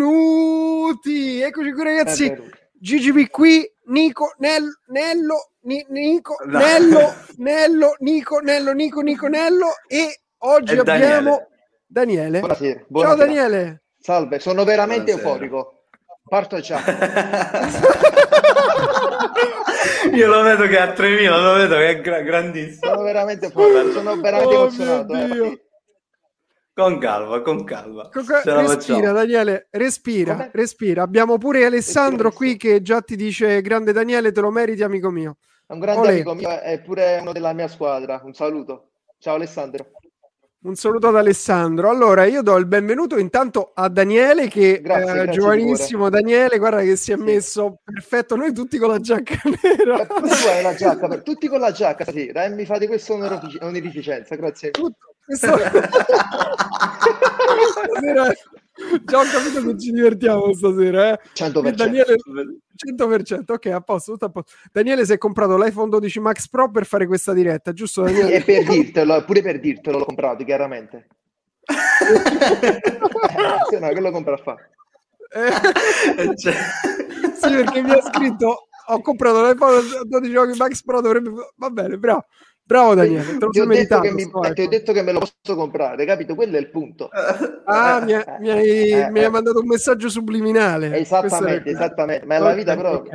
benvenuti. Eccoci qui ragazzi. GGB qui, Nico, Nel, Nello, Ni, Nico, no. Nello, Nello, Nico, Nello, Nico, Nico, Nello e oggi E abbiamo Daniele. Buonasera. Ciao buonasera. Daniele. Salve, sono veramente Buonasera. euforico. Parto già. Io lo vedo che è a 3000, lo vedo che è gra- grandissimo. Sono veramente euforico. Sono veramente Oh, emozionato. mio eh. Con calma, con calma. Ce la respira facciamo. Daniele, respira, Come? respira. Abbiamo pure Alessandro Respiro, qui che già ti dice grande Daniele, te lo meriti amico mio. È un grande Olè. amico mio, è pure uno della mia squadra. Un saluto. Ciao Alessandro. Un saluto ad Alessandro. Allora, io do il benvenuto intanto a Daniele, che Grazie, eh, grazie giovanissimo Daniele, guarda che si è Sì. messo perfetto. Noi tutti con la giacca nera. E pure tu hai la giacca, tutti con la giacca stasera, e mi fate questa onorific- onorificenza, grazie. Tutto- questo- stasera già ho capito che ci divertiamo stasera. Eh. 100%. Daniele 100%, ok, a posto, tutto a posto. Daniele si è comprato l'iPhone 12 Max Pro per fare questa diretta, giusto Daniele? E per dirtelo, pure per dirtelo l'ho comprato, chiaramente. Eh, se no, che lo compra a fare? Eh, Cioè- sì, perché mi ha scritto ho comprato l'iPhone 12 Max Pro, dovrebbe... Va bene, bravo. Bravo Daniele, te lo Ti ho, meritato. che mi, ti ho iPhone. detto che me lo posso comprare, capito? Quello è il punto. Ah, mi, ha- mi hai, Eh, mi hai eh. mandato un messaggio subliminale. Esattamente, è- esattamente, ma è la vita proprio.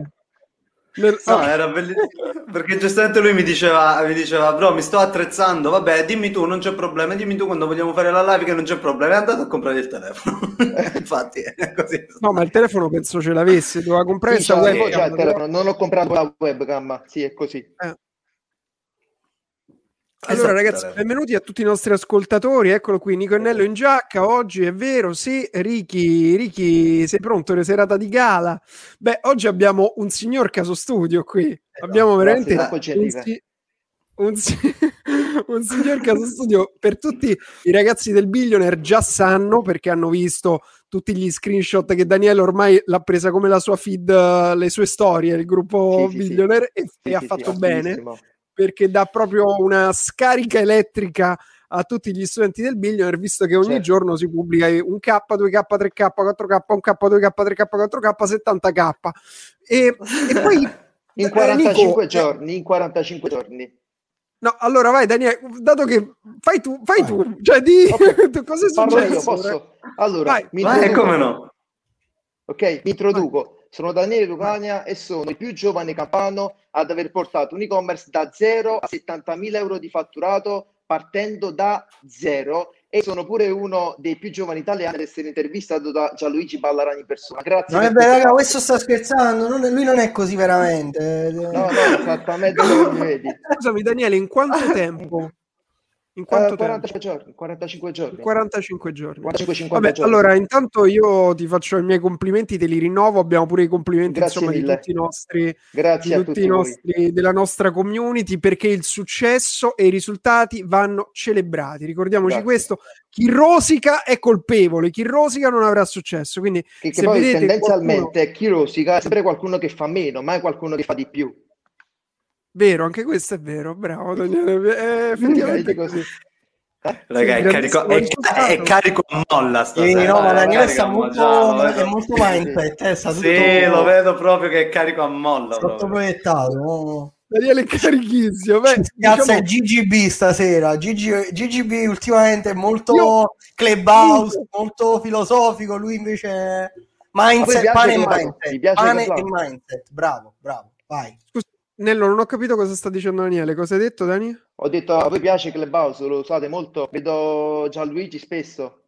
Nel- No, oh, era bellissimo. Perché giustamente lui mi diceva, mi diceva, bro, mi sto attrezzando. Vabbè, dimmi tu, non c'è problema. Dimmi tu quando vogliamo fare la live che non c'è problema. È andato a comprare il telefono. Infatti, è così. No, ma il telefono penso ce l'avesse, doveva comprare Sì, questa c'ho- webcam, telefono, non ho comprato la webcam, sì, è così. Allora, Esatto, ragazzi, benvenuti a tutti i nostri ascoltatori. Eccolo qui, Nico Ennello in giacca. Oggi è vero, sì. Ricky, Ricky, sei pronto? Le serata di gala. Beh, oggi abbiamo un signor caso studio qui. Abbiamo veramente troppo un, si- un si- un signor caso studio per tutti i ragazzi del Billionaire già sanno perché hanno visto tutti gli screenshot che Daniele ormai l'ha presa come la sua feed, eh, le sue storie, il gruppo Sì, sì, sì. Billionaire e, Sì, e ha sì, fatto sì, bene attivissimo. Perché dà proprio una scarica elettrica a tutti gli studenti del Billionaire, visto che ogni Certo. giorno si pubblica un K, 2K, 3K, 4K, un K, 2K, 3K, 4K, 70K. E, e poi... In eh, 45 Nico, eh, giorni, in 45 giorni. No, allora vai Daniele, dato che fai tu, fai tu, cioè di Ok. tu- cosa è Parlo io, successo? posso? Allora, Vai. mi introduco. come no? Ok, mi introduco. Sono Daniele Lucania e sono il più giovane campano ad aver portato un e-commerce da 0 a 70.000 euro di fatturato partendo da zero e sono pure uno dei più giovani italiani ad essere intervistato da Gianluigi Ballarani in persona. Grazie. Non è per vero, questo raga, questo sta scherzando. non è- lui non è così veramente. No, no, esattamente come vedi. Scusami Daniele, in quanto tempo? In Eh, quanto tempo? 45 giorni, 45 giorni. 45 giorni. 45-50 Vabbè, giorni. allora intanto io ti faccio i miei complimenti, te li rinnovo. Abbiamo pure i complimenti insomma, di tutti i nostri, Grazie a tutti tutti i nostri della nostra community perché il successo e i risultati vanno celebrati. Ricordiamoci Grazie. questo: chi rosica è colpevole, chi rosica non avrà successo. Quindi, Che, che poi tendenzialmente chi rosica è sempre qualcuno che fa meno, mai qualcuno che fa di più. Vero, anche questo è vero. Bravo Daniele, eh, effettivamente così. Raga, è Sì, carico, è, è carico a molla Sì, stasera. no, ma Daniele sta molto, è molto mindset, eh, sta tutto Sì, lo vedo proprio che è carico a molla. sotto proiettato. Daniele è carichissimo. Beh, Grazie diciamo- a GGB stasera. GG GGB ultimamente è molto Io- clubhouse, molto filosofico. Lui invece mindset, pane e mindset. Pane e mindset. Bravo, bravo. Vai. Scusa, Nello, non ho capito cosa sta dicendo Daniele. Cosa hai detto, Dani? Ho detto a voi piace Clubhouse, lo usate molto? Vedo Gianluigi spesso.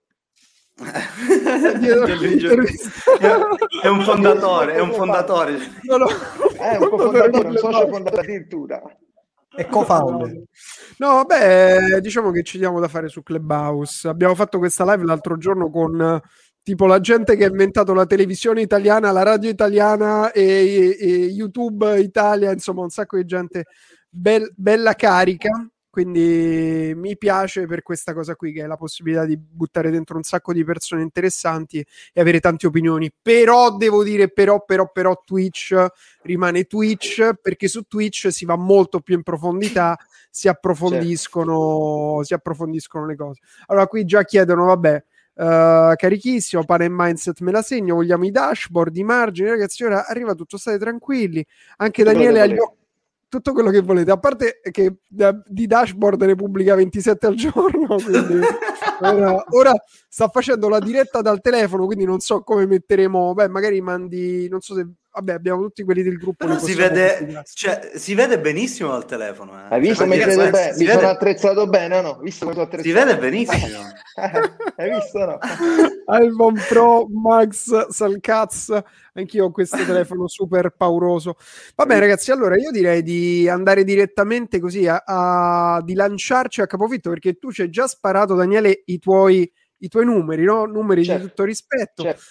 è un fondatore, è un fondatore. No, no. È un cofondatore, un socio fondatore addirittura. E co-founder. No, vabbè, diciamo che ci diamo da fare su Clubhouse. Abbiamo fatto questa live l'altro giorno con tipo la gente che ha inventato la televisione italiana, la radio italiana e, e- e YouTube Italia, insomma, un sacco di gente bel- bella carica. Quindi mi piace per questa cosa qui, che è la possibilità di buttare dentro un sacco di persone interessanti e avere tante opinioni. Però devo dire, però, però, però, Twitch rimane Twitch perché su Twitch si va molto più in profondità, si approfondiscono, si approfondiscono le cose. Allora, qui già chiedono, vabbè, Uh, carichissimo, pane e mindset me la segno, vogliamo i dashboard, i margini, ragazzi, ora arriva tutto, state tranquilli. Anche Tutto Daniele ha gli occhi tutto quello che volete, a parte che da- di dashboard ne pubblica 27 al giorno, quindi ora, ora sta facendo la diretta dal telefono, quindi non so come metteremo, beh, magari mandi, non so se, vabbè, abbiamo tutti quelli del gruppo. Si vede, cioè, si vede benissimo al telefono. eh. Hai visto Cioè, come credo bene? si Mi vede- sono attrezzato bene o no? Visto come sono Si attrezzato? vede benissimo. Hai visto no? iPhone Pro Max Salcaz, anch'io ho questo telefono super pauroso. Vabbè, ragazzi, allora io direi di andare direttamente così a, a- di lanciarci a capofitto perché tu ci hai già sparato, Daniele, i tuoi, i tuoi numeri, no? Numeri Certo. di tutto rispetto. Certo,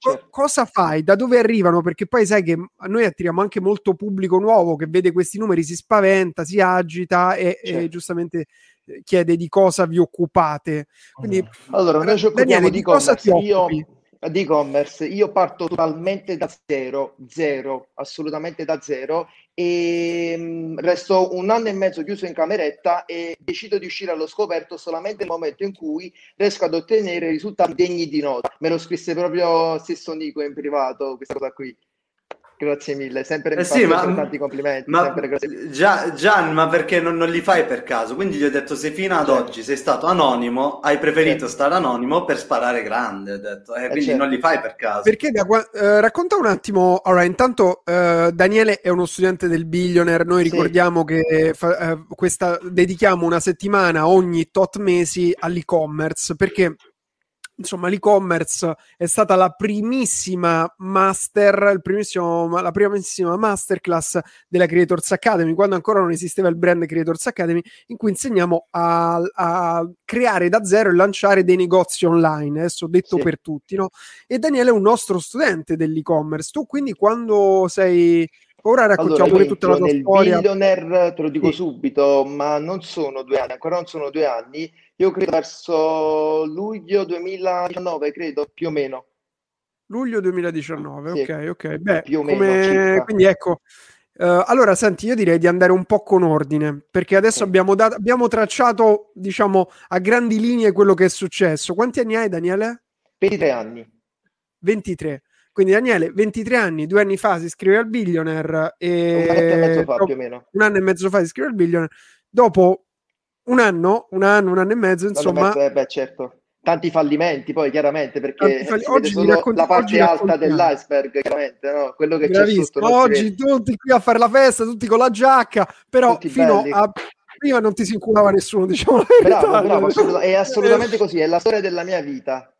certo. cosa fai? Da dove arrivano? Perché poi sai che noi attiriamo anche molto pubblico nuovo che vede questi numeri, si spaventa, si agita e, e Certo. giustamente eh, chiede di cosa vi occupate. Quindi, Allora, noi ci occupiamo Daniele, di di cosa e-commerce. ti Io, occupi? Di e-commerce. Io parto totalmente da zero, zero, assolutamente da zero e mh, resto un anno e mezzo chiuso in cameretta e decido di uscire allo scoperto solamente nel momento in cui riesco ad ottenere risultati degni di nota. Me lo scrisse proprio stesso Nico in privato, questa cosa qui. Grazie mille, sempre mi Eh sì, ma- tanti complimenti. Ma sempre grazie. Gia- Gian, ma perché non, non li fai per caso? Quindi gli ho detto: se fino ad Certo. oggi sei stato anonimo, hai preferito Certo. stare anonimo per sparare grande. Ho detto, eh, quindi certo. non li fai per caso. Perché da qua- eh, racconta un attimo, allora, intanto eh, Daniele è uno studente del Billionaire, noi Sì. ricordiamo che fa- eh, questa, dedichiamo una settimana ogni tot mesi all'e-commerce, perché insomma l'e-commerce è stata la primissima master, il primissimo, la primissima masterclass della Creators Academy, quando ancora non esisteva il brand Creators Academy, in cui insegniamo a, a creare da zero e lanciare dei negozi online, adesso detto Sì. per tutti, no? E Daniele è un nostro studente dell'e-commerce. Tu quindi quando sei... Ora raccontiamo Allora, pure tutta la tua nel storia. billionaire, te lo dico Sì. subito, ma non sono due anni, ancora non sono due anni. Io credo verso luglio 2019, credo, più o meno. Luglio 2019, Sì. ok, ok. Beh, Più o meno, come... quindi ecco, eh, allora senti, io direi di andare un po' con ordine, perché adesso abbiamo, dato, abbiamo tracciato, diciamo, a grandi linee quello che è successo. Quanti anni hai, Daniele? 23 anni. 23. Quindi Daniele, 23 anni, due anni fa si iscrive al Billionaire e Un annetto e mezzo fa, più o meno. un anno e mezzo fa si iscrive al Billionaire. Dopo un anno, un anno, un anno e mezzo, insomma, mezzo, eh, beh, certo. Tanti fallimenti, poi chiaramente, perché falli- oggi racconti- la parte alta dell'iceberg, chiaramente, no? Quello che c'è sotto Bravissimo. non si Oggi tutti qui a fare la festa, tutti con la giacca, però Tutti fino belli. a prima non ti si inculava nessuno, diciamo Bravo, bravo, è assolutamente così, è la storia della mia vita.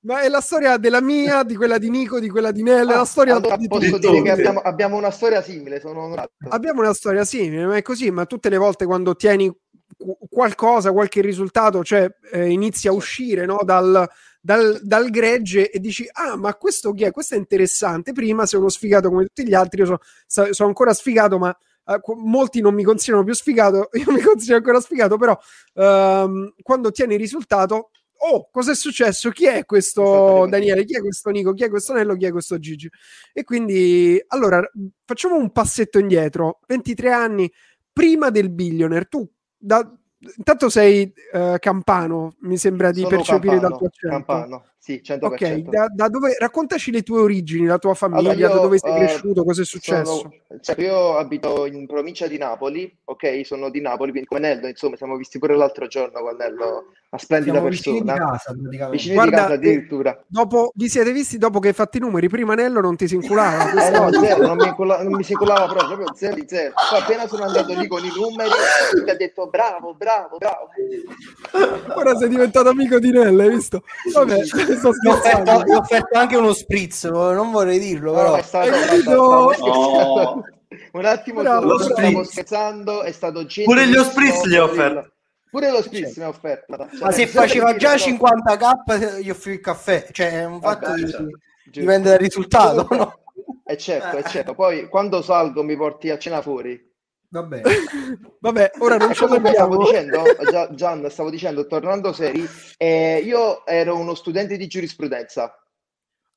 Ma è la storia della mia, di quella di Nico, di quella di Nelle, Ah, la storia allora di posso dire che abbiamo, abbiamo una storia simile, sono onorato. Abbiamo una storia simile, ma è così, ma tutte le volte quando ottieni qu- qualcosa, qualche risultato, cioè eh, inizi a uscire no, dal, dal, dal gregge e dici, ah, ma questo chi è? Questo è interessante. Prima sei uno sfigato come tutti gli altri, io so- so- sono ancora sfigato, ma eh, molti non mi considerano più sfigato, io mi considero ancora sfigato, però ehm, quando ottieni il risultato, oh, cosa è successo? Chi è questo Daniele? Chi è questo Nico? Chi è questo Nello? Chi è questo Gigi? E quindi, allora, facciamo un passetto indietro. 23 anni prima del billionaire. Tu, da, intanto sei eh, campano, mi sembra di Sono percepire dal campano, tuo accento. campano, sì, 100%. Ok, da, da dove, raccontaci le tue origini, la tua famiglia, Allora, io, da dove sei eh, cresciuto, cosa è successo. Sono- cioè, io abito in provincia di Napoli, ok? Sono di Napoli, quindi come Nello, insomma, siamo visti pure l'altro giorno con Nello, una splendida Siamo vicini di persona. casa praticamente. Vicini Guarda, di casa addirittura. Dopo vi siete visti dopo che hai fatto i numeri, prima Nello non ti si inculava. Eh no, zero, non mi, incola- non mi si incolava proprio, proprio zero di zero. Poi appena sono andato lì con i numeri, mi ha detto bravo, bravo, bravo. Ora sei diventato amico di Nello, hai visto? Vabbè, sto Gli ho offerto, scherzando. gli ho offerto anche uno spritz, non vorrei dirlo, No, però. è stato, scherzando. No. Un attimo solo, bravo. stavo scherzando, è stato Pure gli spritz gli ha offerto. Pure lo spritz mi ha offerto. Cioè, Ma se faceva già dire, però- 50k gli offrivo il caffè, cioè è un Vabbè, fatto di, certo, di giusto. vendere il risultato, no? È certo, è certo. Poi quando salgo mi porti a cena fuori. Va bene. Vabbè, ora non E ce comunque stavo dicendo, Gia- Gian, stavo dicendo, tornando seri, eh, io ero uno studente di giurisprudenza.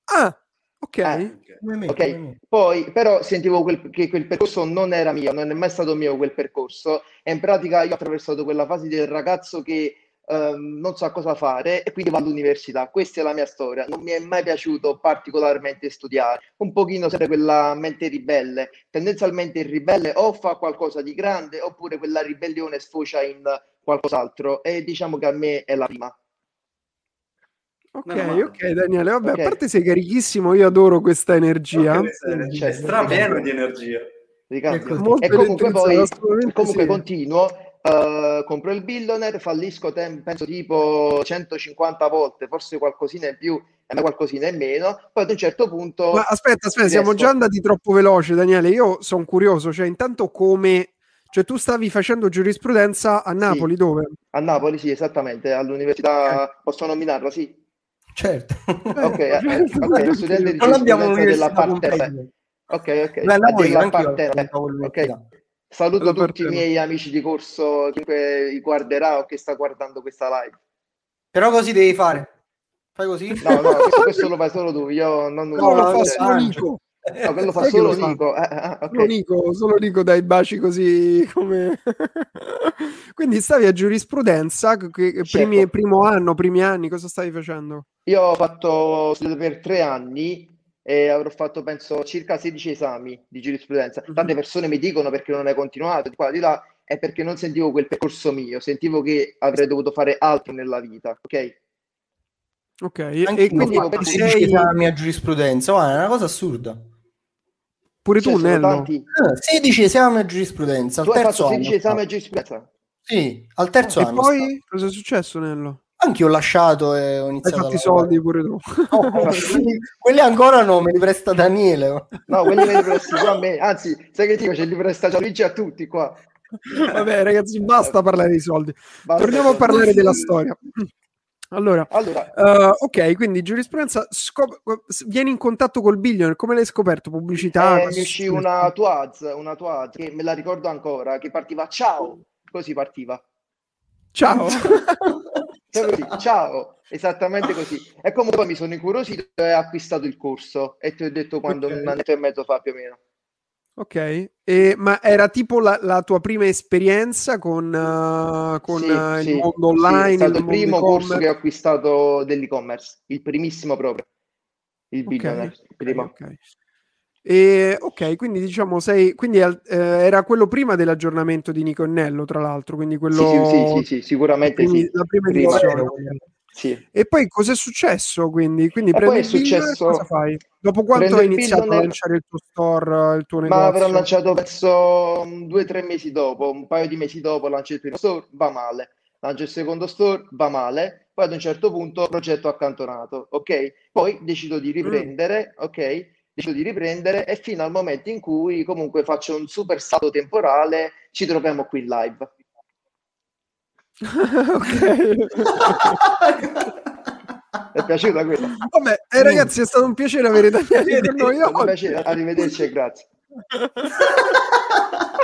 Ah, ok. Eh, me, Ok, come me. poi però sentivo quel- che quel percorso non era mio, non è mai stato mio quel percorso e in pratica io ho attraversato quella fase del ragazzo che ehm, non sa cosa fare e quindi va all'università. Questa è la mia storia. Non mi è mai piaciuto particolarmente studiare, un pochino sempre quella mente ribelle. Tendenzialmente il ribelle o fa qualcosa di grande oppure quella ribellione sfocia in qualcos'altro e diciamo che a me è la prima. Ok, ok, Daniele, vabbè, okay. a parte sei carichissimo, io adoro questa energia. Okay, cioè, strapieno di energia. Ricambio. E comunque poi comunque sì. continuo Uh, compro il billionaire, fallisco tem- penso tipo 150 volte, forse qualcosina in più e qualcosina in meno. Poi ad un certo punto. Ma aspetta, aspetta, siamo già andati troppo veloci, Daniele. Io sono curioso, cioè, intanto come. Cioè, tu stavi facendo giurisprudenza a Napoli, sì. dove? A Napoli, sì, esattamente, all'università. Okay. Posso nominarla, sì. Certo. Ok, eh, okay. studente di giurisprudenza della parte. Ok, ok. Beh, della parte. Ok. Saluto Allora, tutti i miei amici di corso, chiunque guarderà o che sta guardando questa live. Però così devi fare. Fai così? No, no, questo, questo lo fai solo tu. Io non, no, lo fa solo Nico. No, quello fa solo Nico. Eh, eh, okay. solo Nico. Solo Nico dai baci così come... Quindi stavi a giurisprudenza, che certo. primi, primo anno, primi anni, cosa stavi facendo? Io ho fatto per tre anni e avrò fatto penso circa 16 esami di giurisprudenza. Mhm. Tante persone mi dicono perché non hai continuato di qua di là, è perché non sentivo quel percorso mio, sentivo che avrei dovuto fare altro nella vita, ok? Ok, Anche e quindi per 16 sei... esami a giurisprudenza, oh, è una cosa assurda. Pure cioè, tu, Nello? Tanti... 16 esami a giurisprudenza. Tu hai fatto 16 esami a giurisprudenza? Sì, al terzo e anno. E poi cosa è successo, Nello? Anche io ho lasciato e ho iniziato. Hai fatto i soldi pure tu. No, quelli, quelli, ancora no, me li presta Daniele. No, quelli me li presti qua a me. Anzi, sai che dico, ce li presta Gianluigi a tutti qua. Vabbè, ragazzi, basta parlare dei soldi. Basta Torniamo a parlare della storia. Allora, allora. Uh, ok, quindi giurisprudenza, scop- vieni in contatto col billionaire, come l'hai scoperto? Pubblicità? Eh, mi uscì una una Tuaz, che me la ricordo ancora, che partiva ciao, così partiva. Ciao. Così, ciao, esattamente così. E comunque mi sono incuriosito e ho acquistato il corso e ti ho detto quando okay. un anno e mezzo fa più o meno. Ok, e, ma era tipo la, la, tua prima esperienza con, uh, con sì, uh, il sì, mondo online? Sì, è stato il, il primo corso che ho acquistato dell'e-commerce, il primissimo proprio, il okay, il primo. Okay. E, ok, quindi diciamo sei, quindi eh, era quello prima dell'aggiornamento di Nico Nello, tra l'altro, quindi quello sì, sì, sì, sì sicuramente sì. la prima edizione. Sì. E poi cosa è successo? Quindi, quindi poi è successo... cosa fai? Dopo quanto hai iniziato a lanciare il tuo store, il tuo negozio? Ma avrò lanciato penso due o tre mesi dopo, un paio di mesi dopo lancio il primo store, va male. Lancio il secondo store, va male. Poi ad un certo punto progetto accantonato, ok? Poi decido di riprendere, mm. ok? Decido di riprendere e fino al momento in cui comunque faccio un super salto temporale, ci troviamo qui in live. ok. è piaciuta quella? Vabbè, eh, ragazzi, è stato un piacere avere Daniele con noi oggi. Arrivederci e grazie.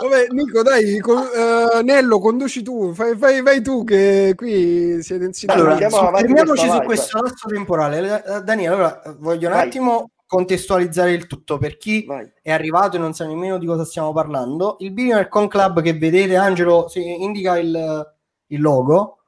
Vabbè, Nico, dai, con, uh, Nello, conduci tu, fai, fai, vai tu che qui siete in Allora, fermiamoci su questo lasso temporale. Eh, Daniele, allora, voglio un vai. attimo contestualizzare il tutto per chi vai. è arrivato e non sa nemmeno di cosa stiamo parlando. Il Billionaire Con Club che vedete, Angelo si indica il, il logo.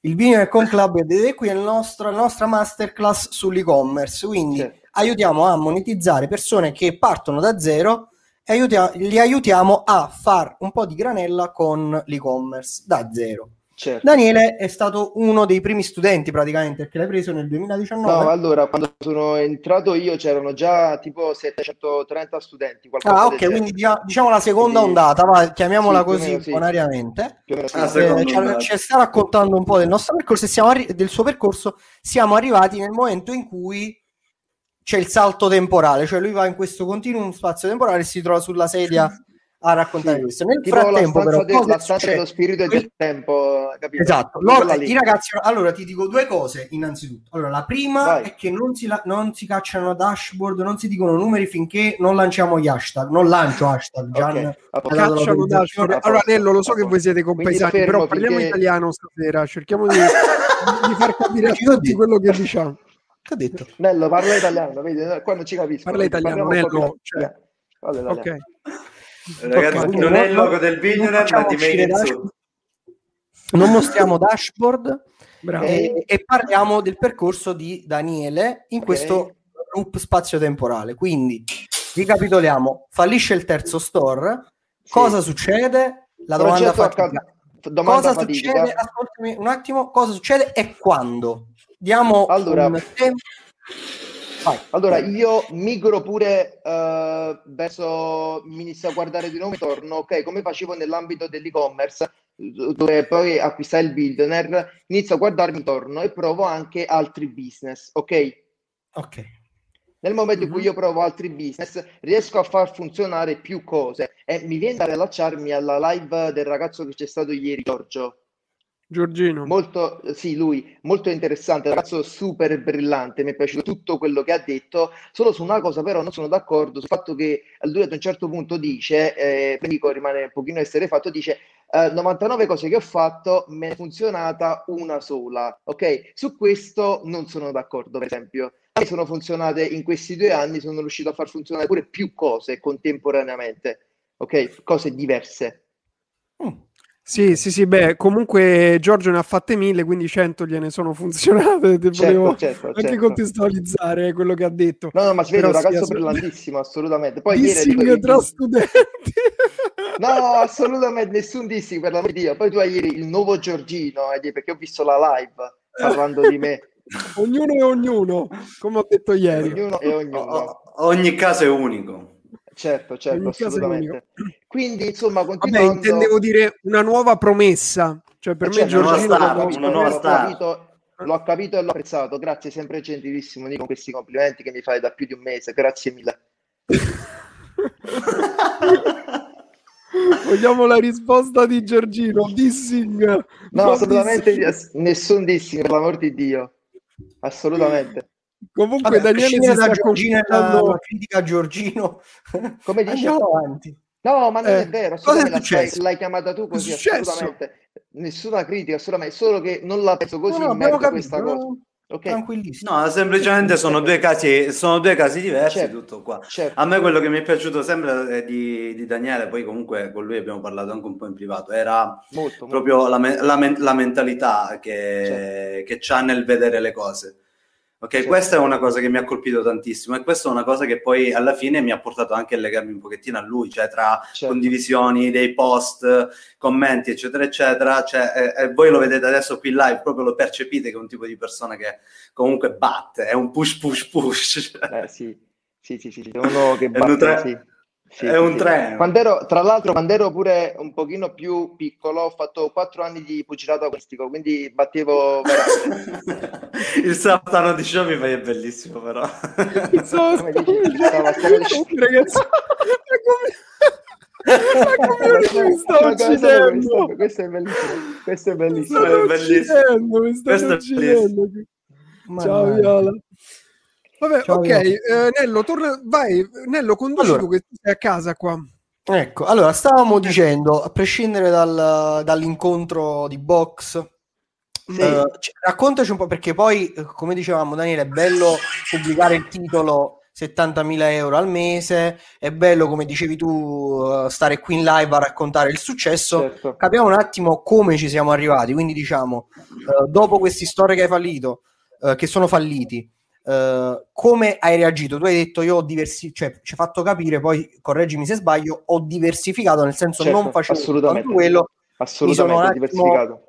Il Billionaire Con Club che vedete qui è il nostro, la nostra masterclass sull'e-commerce, quindi sì. aiutiamo a monetizzare persone che partono da zero e li aiutiamo a fare un po' di granella con l'e-commerce da zero. Certo. Daniele è stato uno dei primi studenti praticamente perché l'hai preso nel 2019. No, allora quando sono entrato io c'erano già tipo 730 studenti. Ah, ok, quindi diciamo la seconda quindi... ondata, va, chiamiamola sì, così sì. bonariamente. Ah, eh, ci, ci sta raccontando un po' del nostro percorso e siamo arri- del suo percorso. Siamo arrivati nel momento in cui c'è il salto temporale, cioè lui va in questo continuum spazio temporale e si trova sulla sedia a raccontare sì. questo. Nel tipo frattempo, però, de- la stanza dello spirito e del tempo, capito? Esatto. Loro, I ragazzi, allora ti dico due cose innanzitutto. Allora, la prima Vai. è che non si, la- non si cacciano dashboard, non si dicono numeri finché non lanciamo gli hashtag. Non lancio hashtag. Gian, okay. Cacciano dashboard. Allora, Nello, lo so che voi siete compaesani, però parliamo finché... italiano stasera. Cerchiamo di, di far capire a tutti quello che diciamo. Che ha detto? Nello, parla italiano, vedi? Qua non ci capisco. Parla italiano, Nello. Cioè... Vale, ok. Ragazzi, okay, non è il logo del billionaire, ma di Made in Non mostriamo dashboard e, e, parliamo del percorso di Daniele in okay. questo loop spazio-temporale. Quindi, ricapitoliamo, fallisce il terzo store, sì. cosa succede? La domanda fatica. Domanda cosa fatica. succede? Ascoltami un attimo, cosa succede e quando? Diamo allora, un. Allora, io migro pure uh, verso, mi inizio a guardare di nuovo intorno, ok, come facevo nell'ambito dell'e-commerce, dove poi acquistai il billionaire, inizio a guardarmi intorno e provo anche altri business, ok? Ok. Nel momento in cui mhm. io provo altri business, riesco a far funzionare più cose e mi viene da rilacciarmi alla live del ragazzo che c'è stato ieri, Giorgio. Giorgino. Molto, sì, lui, molto interessante, ragazzo super brillante, mi è piaciuto tutto quello che ha detto, solo su una cosa però non sono d'accordo, sul fatto che lui ad un certo punto dice, eh, dico rimane un pochino essere fatto, dice eh, 99 cose che ho fatto, me ne è funzionata una sola, ok? Su questo non sono d'accordo, per esempio. Me sono funzionate in questi due anni, sono riuscito a far funzionare pure più cose contemporaneamente, ok? Cose diverse. Mm. Sì, sì, sì, beh, comunque Giorgio ne ha fatte mille, quindi cento gliene sono funzionate. Certo, volevo certo, anche certo. contestualizzare quello che ha detto. No, no, ma si vede un ragazzo brillantissimo, assolutamente. Poi dissing ieri, tra il... studenti. No, assolutamente, nessun dissing, per l'amor di Dio. Poi tu hai ieri il nuovo Giorgino, perché ho visto la live parlando di me. ognuno è ognuno, come ho detto ieri. Ognuno è ognuno. O- ogni caso è unico. Certo, certo, assolutamente. Quindi, insomma, continuando... Vabbè, intendevo dire una nuova promessa. Cioè, per eh, me certo, Giorgino... Una nuova, una nuova l'ho, capito, l'ho capito e l'ho apprezzato. Grazie, sempre gentilissimo Nico, con questi complimenti che mi fai da più di un mese. Grazie mille. Vogliamo la risposta di Giorgino. Dissing. No, assolutamente dissing. nessun dissing, per l'amor di Dio. Assolutamente. Comunque Vabbè, Daniele si sta confrontando la critica a Giorgino. Come dice avanti. No, ma non eh, è vero, l'hai, l'hai chiamata tu così, assolutamente. Nessuna critica, assolutamente, solo che non la penso così no, no, questa cosa. Okay. No, semplicemente sono due casi, sono due casi diversi, certo, tutto qua. Certo. A me quello che mi è piaciuto sempre di, di, Daniele, poi comunque con lui abbiamo parlato anche un po' in privato, era molto, proprio molto. La, la, la, mentalità che, certo. che c'ha nel vedere le cose. Ok, questa è una cosa che mi ha colpito tantissimo e questa è una cosa che poi alla fine mi ha portato anche a legarmi un pochettino a lui, cioè tra certo. condivisioni dei post, commenti, eccetera, eccetera. Cioè, eh, voi lo vedete adesso qui live, proprio lo percepite che è un tipo di persona che comunque batte, è un push, push, push. Eh, sì, sì, sì, sì, uno che batte, nutre- sì. Sì, è un treno. Quando ero, tra l'altro, quando ero pure un pochino più piccolo, ho fatto quattro anni di pugilato agonistico, quindi battevo. Il Satano di Xiaomi è bellissimo, però. Il ragazzi. La community mi sta uccidendo. Questo è bellissimo. Questo è bellissimo. Questo è bellissimo. Mi sta uccidendo. Ciao Viola. Vabbè, Ciao, ok, eh, Nello, torna, vai, Nello, conduci allora, tu che sei a casa qua. Ecco, allora, stavamo dicendo, a prescindere dal, dall'incontro di box, sì. eh, raccontaci un po', perché poi, eh, come dicevamo, Daniele, è bello pubblicare il titolo 70.000 euro al mese, è bello, come dicevi tu, eh, stare qui in live a raccontare il successo. Certo. Capiamo un attimo come ci siamo arrivati, quindi diciamo, eh, dopo questi storie che hai fallito, eh, che sono falliti, Uh, come hai reagito? Tu hai detto io ho diversi, cioè ci hai fatto capire, poi correggimi se sbaglio, ho diversificato, nel senso certo, non facevo assolutamente, quello, assolutamente attimo, diversificato.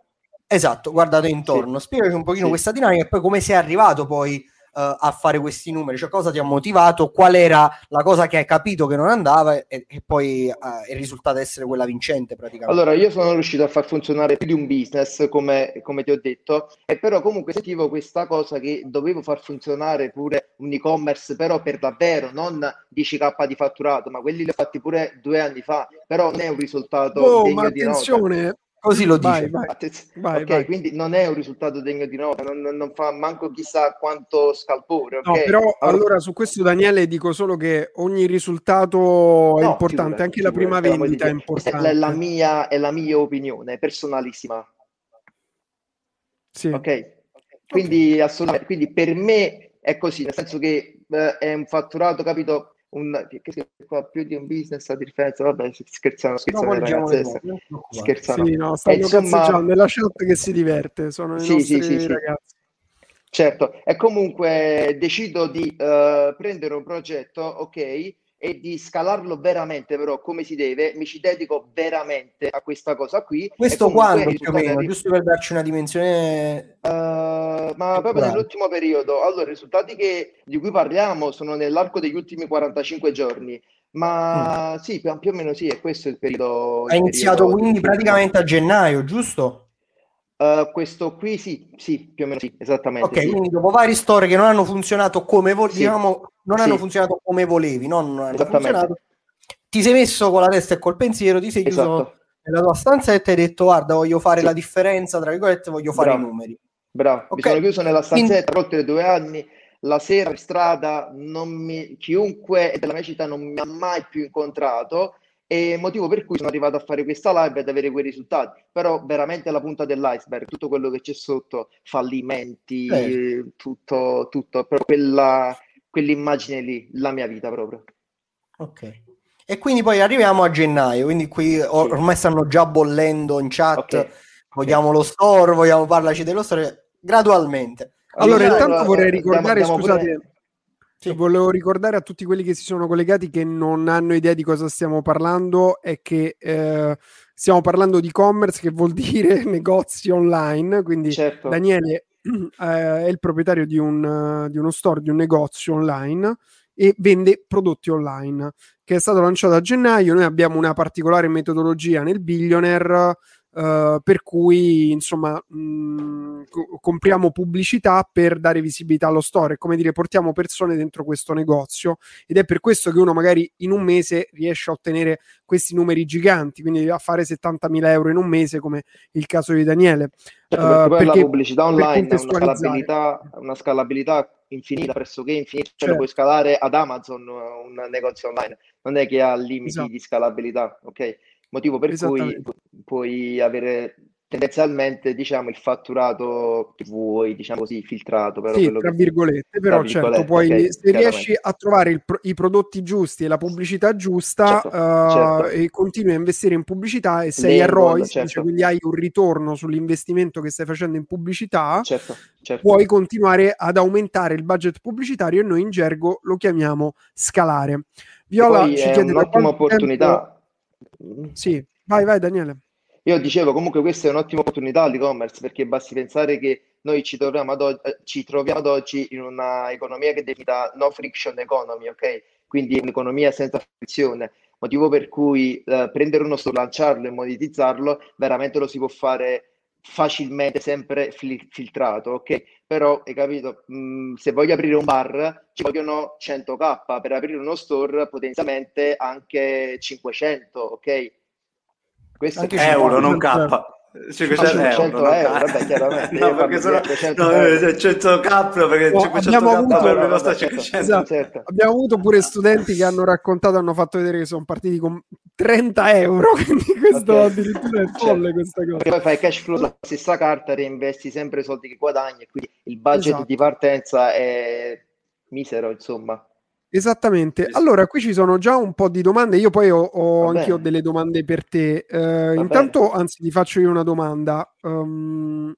Esatto, guardato intorno. Sì. Spiegaci un pochino sì. questa dinamica e poi come sei arrivato poi a fare questi numeri, cioè cosa ti ha motivato, qual era la cosa che hai capito che non andava e, e poi uh, è risultata essere quella vincente praticamente. Allora, io sono riuscito a far funzionare più di un business, come, come ti ho detto, e però comunque sentivo questa cosa che dovevo far funzionare pure un e-commerce, però per davvero, non 10k di fatturato, ma quelli li ho fatti pure due anni fa, però non è un risultato oh, degno ma attenzione. Così lo dice. Vai, vai. ok, vai. quindi non è un risultato degno di nota, non, non, fa manco chissà quanto scalpore. Okay? No, però allora... allora... su questo Daniele dico solo che ogni risultato è no, importante, figura, anche figura, la prima vendita è importante. È la, mia, è la mia opinione personalissima. Sì. Ok, quindi okay. assolutamente, quindi per me è così, nel senso che eh, è un fatturato, capito? Un, che qua più di un business a differenza, vabbè, scherzano, scherzano, no, ragazzi, scherzano. Sì, no, stanno insomma... nella chat che si diverte, sono sì, i sì, sì, sì, ragazzi. Certo, e comunque decido di uh, prendere un progetto, ok, e di scalarlo veramente, però come si deve, mi ci dedico veramente a questa cosa qui. Questo quando più o meno, di... giusto per darci una dimensione? Uh, ma proprio bravo. nell'ultimo periodo. Allora, i risultati che, di cui parliamo sono nell'arco degli ultimi 45 giorni. Ma mm. sì, più, più, o meno sì, è questo il periodo. Ha iniziato periodo quindi praticamente a gennaio, giusto? Uh, questo qui sì, sì, più o meno sì, esattamente. Ok, sì. quindi dopo vari store che non hanno funzionato come volevi, sì. diciamo, non sì. hanno funzionato come volevi, non hanno funzionato. Ti sei messo con la testa e col pensiero, ti sei chiuso esatto. nella tua stanzetta e hai detto guarda, voglio fare la differenza, tra virgolette, voglio fare Bravo. i numeri. Bravo, okay. mi sono chiuso nella stanzetta per oltre due anni, la sera in strada, mi, chiunque della mia città non mi ha mai più incontrato e motivo per cui sono arrivato a fare questa live ed avere quei risultati. Però veramente la punta dell'iceberg, tutto quello che c'è sotto, fallimenti, eh. tutto, tutto, però quella, quell'immagine lì, la mia vita proprio. Ok. E quindi poi arriviamo a gennaio, quindi qui or- ormai stanno già bollendo in chat, okay. vogliamo okay. lo store, vogliamo parlaci dello store, gradualmente. Allora, allora intanto vorrei ricordare, andiamo, andiamo scusate, pure sì. Volevo ricordare a tutti quelli che si sono collegati che non hanno idea di cosa stiamo parlando e che eh, stiamo parlando di e-commerce che vuol dire negozi online. Quindi certo. Daniele eh, è il proprietario di, un, di uno store, di un negozio online e vende prodotti online che è stato lanciato a gennaio. Noi abbiamo una particolare metodologia nel Billionaire Uh, per cui insomma mh, mm, co- compriamo pubblicità per dare visibilità allo store, come dire portiamo persone dentro questo negozio ed è per questo che uno magari in un mese riesce a ottenere questi numeri giganti, quindi a fare 70.000 euro in un mese come il caso di Daniele. Certo, perché uh, perché, la pubblicità online ha una scalabilità, una scalabilità infinita, pressoché infinita, cioè certo. puoi scalare ad Amazon un negozio online, non è che ha limiti esatto. di scalabilità, ok? Motivo per cui puoi avere tendenzialmente diciamo il fatturato che vuoi diciamo così filtrato però sì, tra virgolette però tra certo virgolette, poi okay, se riesci a trovare pro- i prodotti giusti e la pubblicità giusta certo, uh, certo. e continui a investire in pubblicità e sei a ROI certo. quindi hai un ritorno sull'investimento che stai facendo in pubblicità certo, certo. puoi continuare ad aumentare il budget pubblicitario e noi in gergo lo chiamiamo scalare Viola ci chiede un'ottima opportunità tempo sì, vai, vai Daniele. Io dicevo comunque questa è un'ottima opportunità all'e-commerce perché basti pensare che noi ci troviamo ad, oggi, eh, ci troviamo ad oggi in un'economia che è definita no friction economy, ok? Quindi un'economia senza frizione, motivo per cui eh, prendere uno store, lanciarlo e monetizzarlo veramente lo si può fare facilmente, sempre fil- filtrato, ok? Però hai capito, mh, mm, se voglio aprire un bar ci vogliono 100k, per aprire uno store potenzialmente anche 500, ok? Questo anche è euro, non k. 500 euro, 100 euro vabbè, chiaramente. no, perché sono, 100 no, 100 k perché no, 500 k avuto, per me costa 500. Esatto. Certo. Abbiamo avuto pure studenti che hanno raccontato, hanno fatto vedere che sono partiti con 30 euro, quindi questo okay. addirittura è folle certo. questa cosa. Perché poi fai cash flow sulla stessa carta, reinvesti sempre i soldi che guadagni, quindi il budget esatto. di partenza è misero, insomma. Esattamente. Allora, qui ci sono già un po' di domande. Io poi ho, ho anche delle domande per te. Uh, intanto, anzi, ti faccio io una domanda. Um,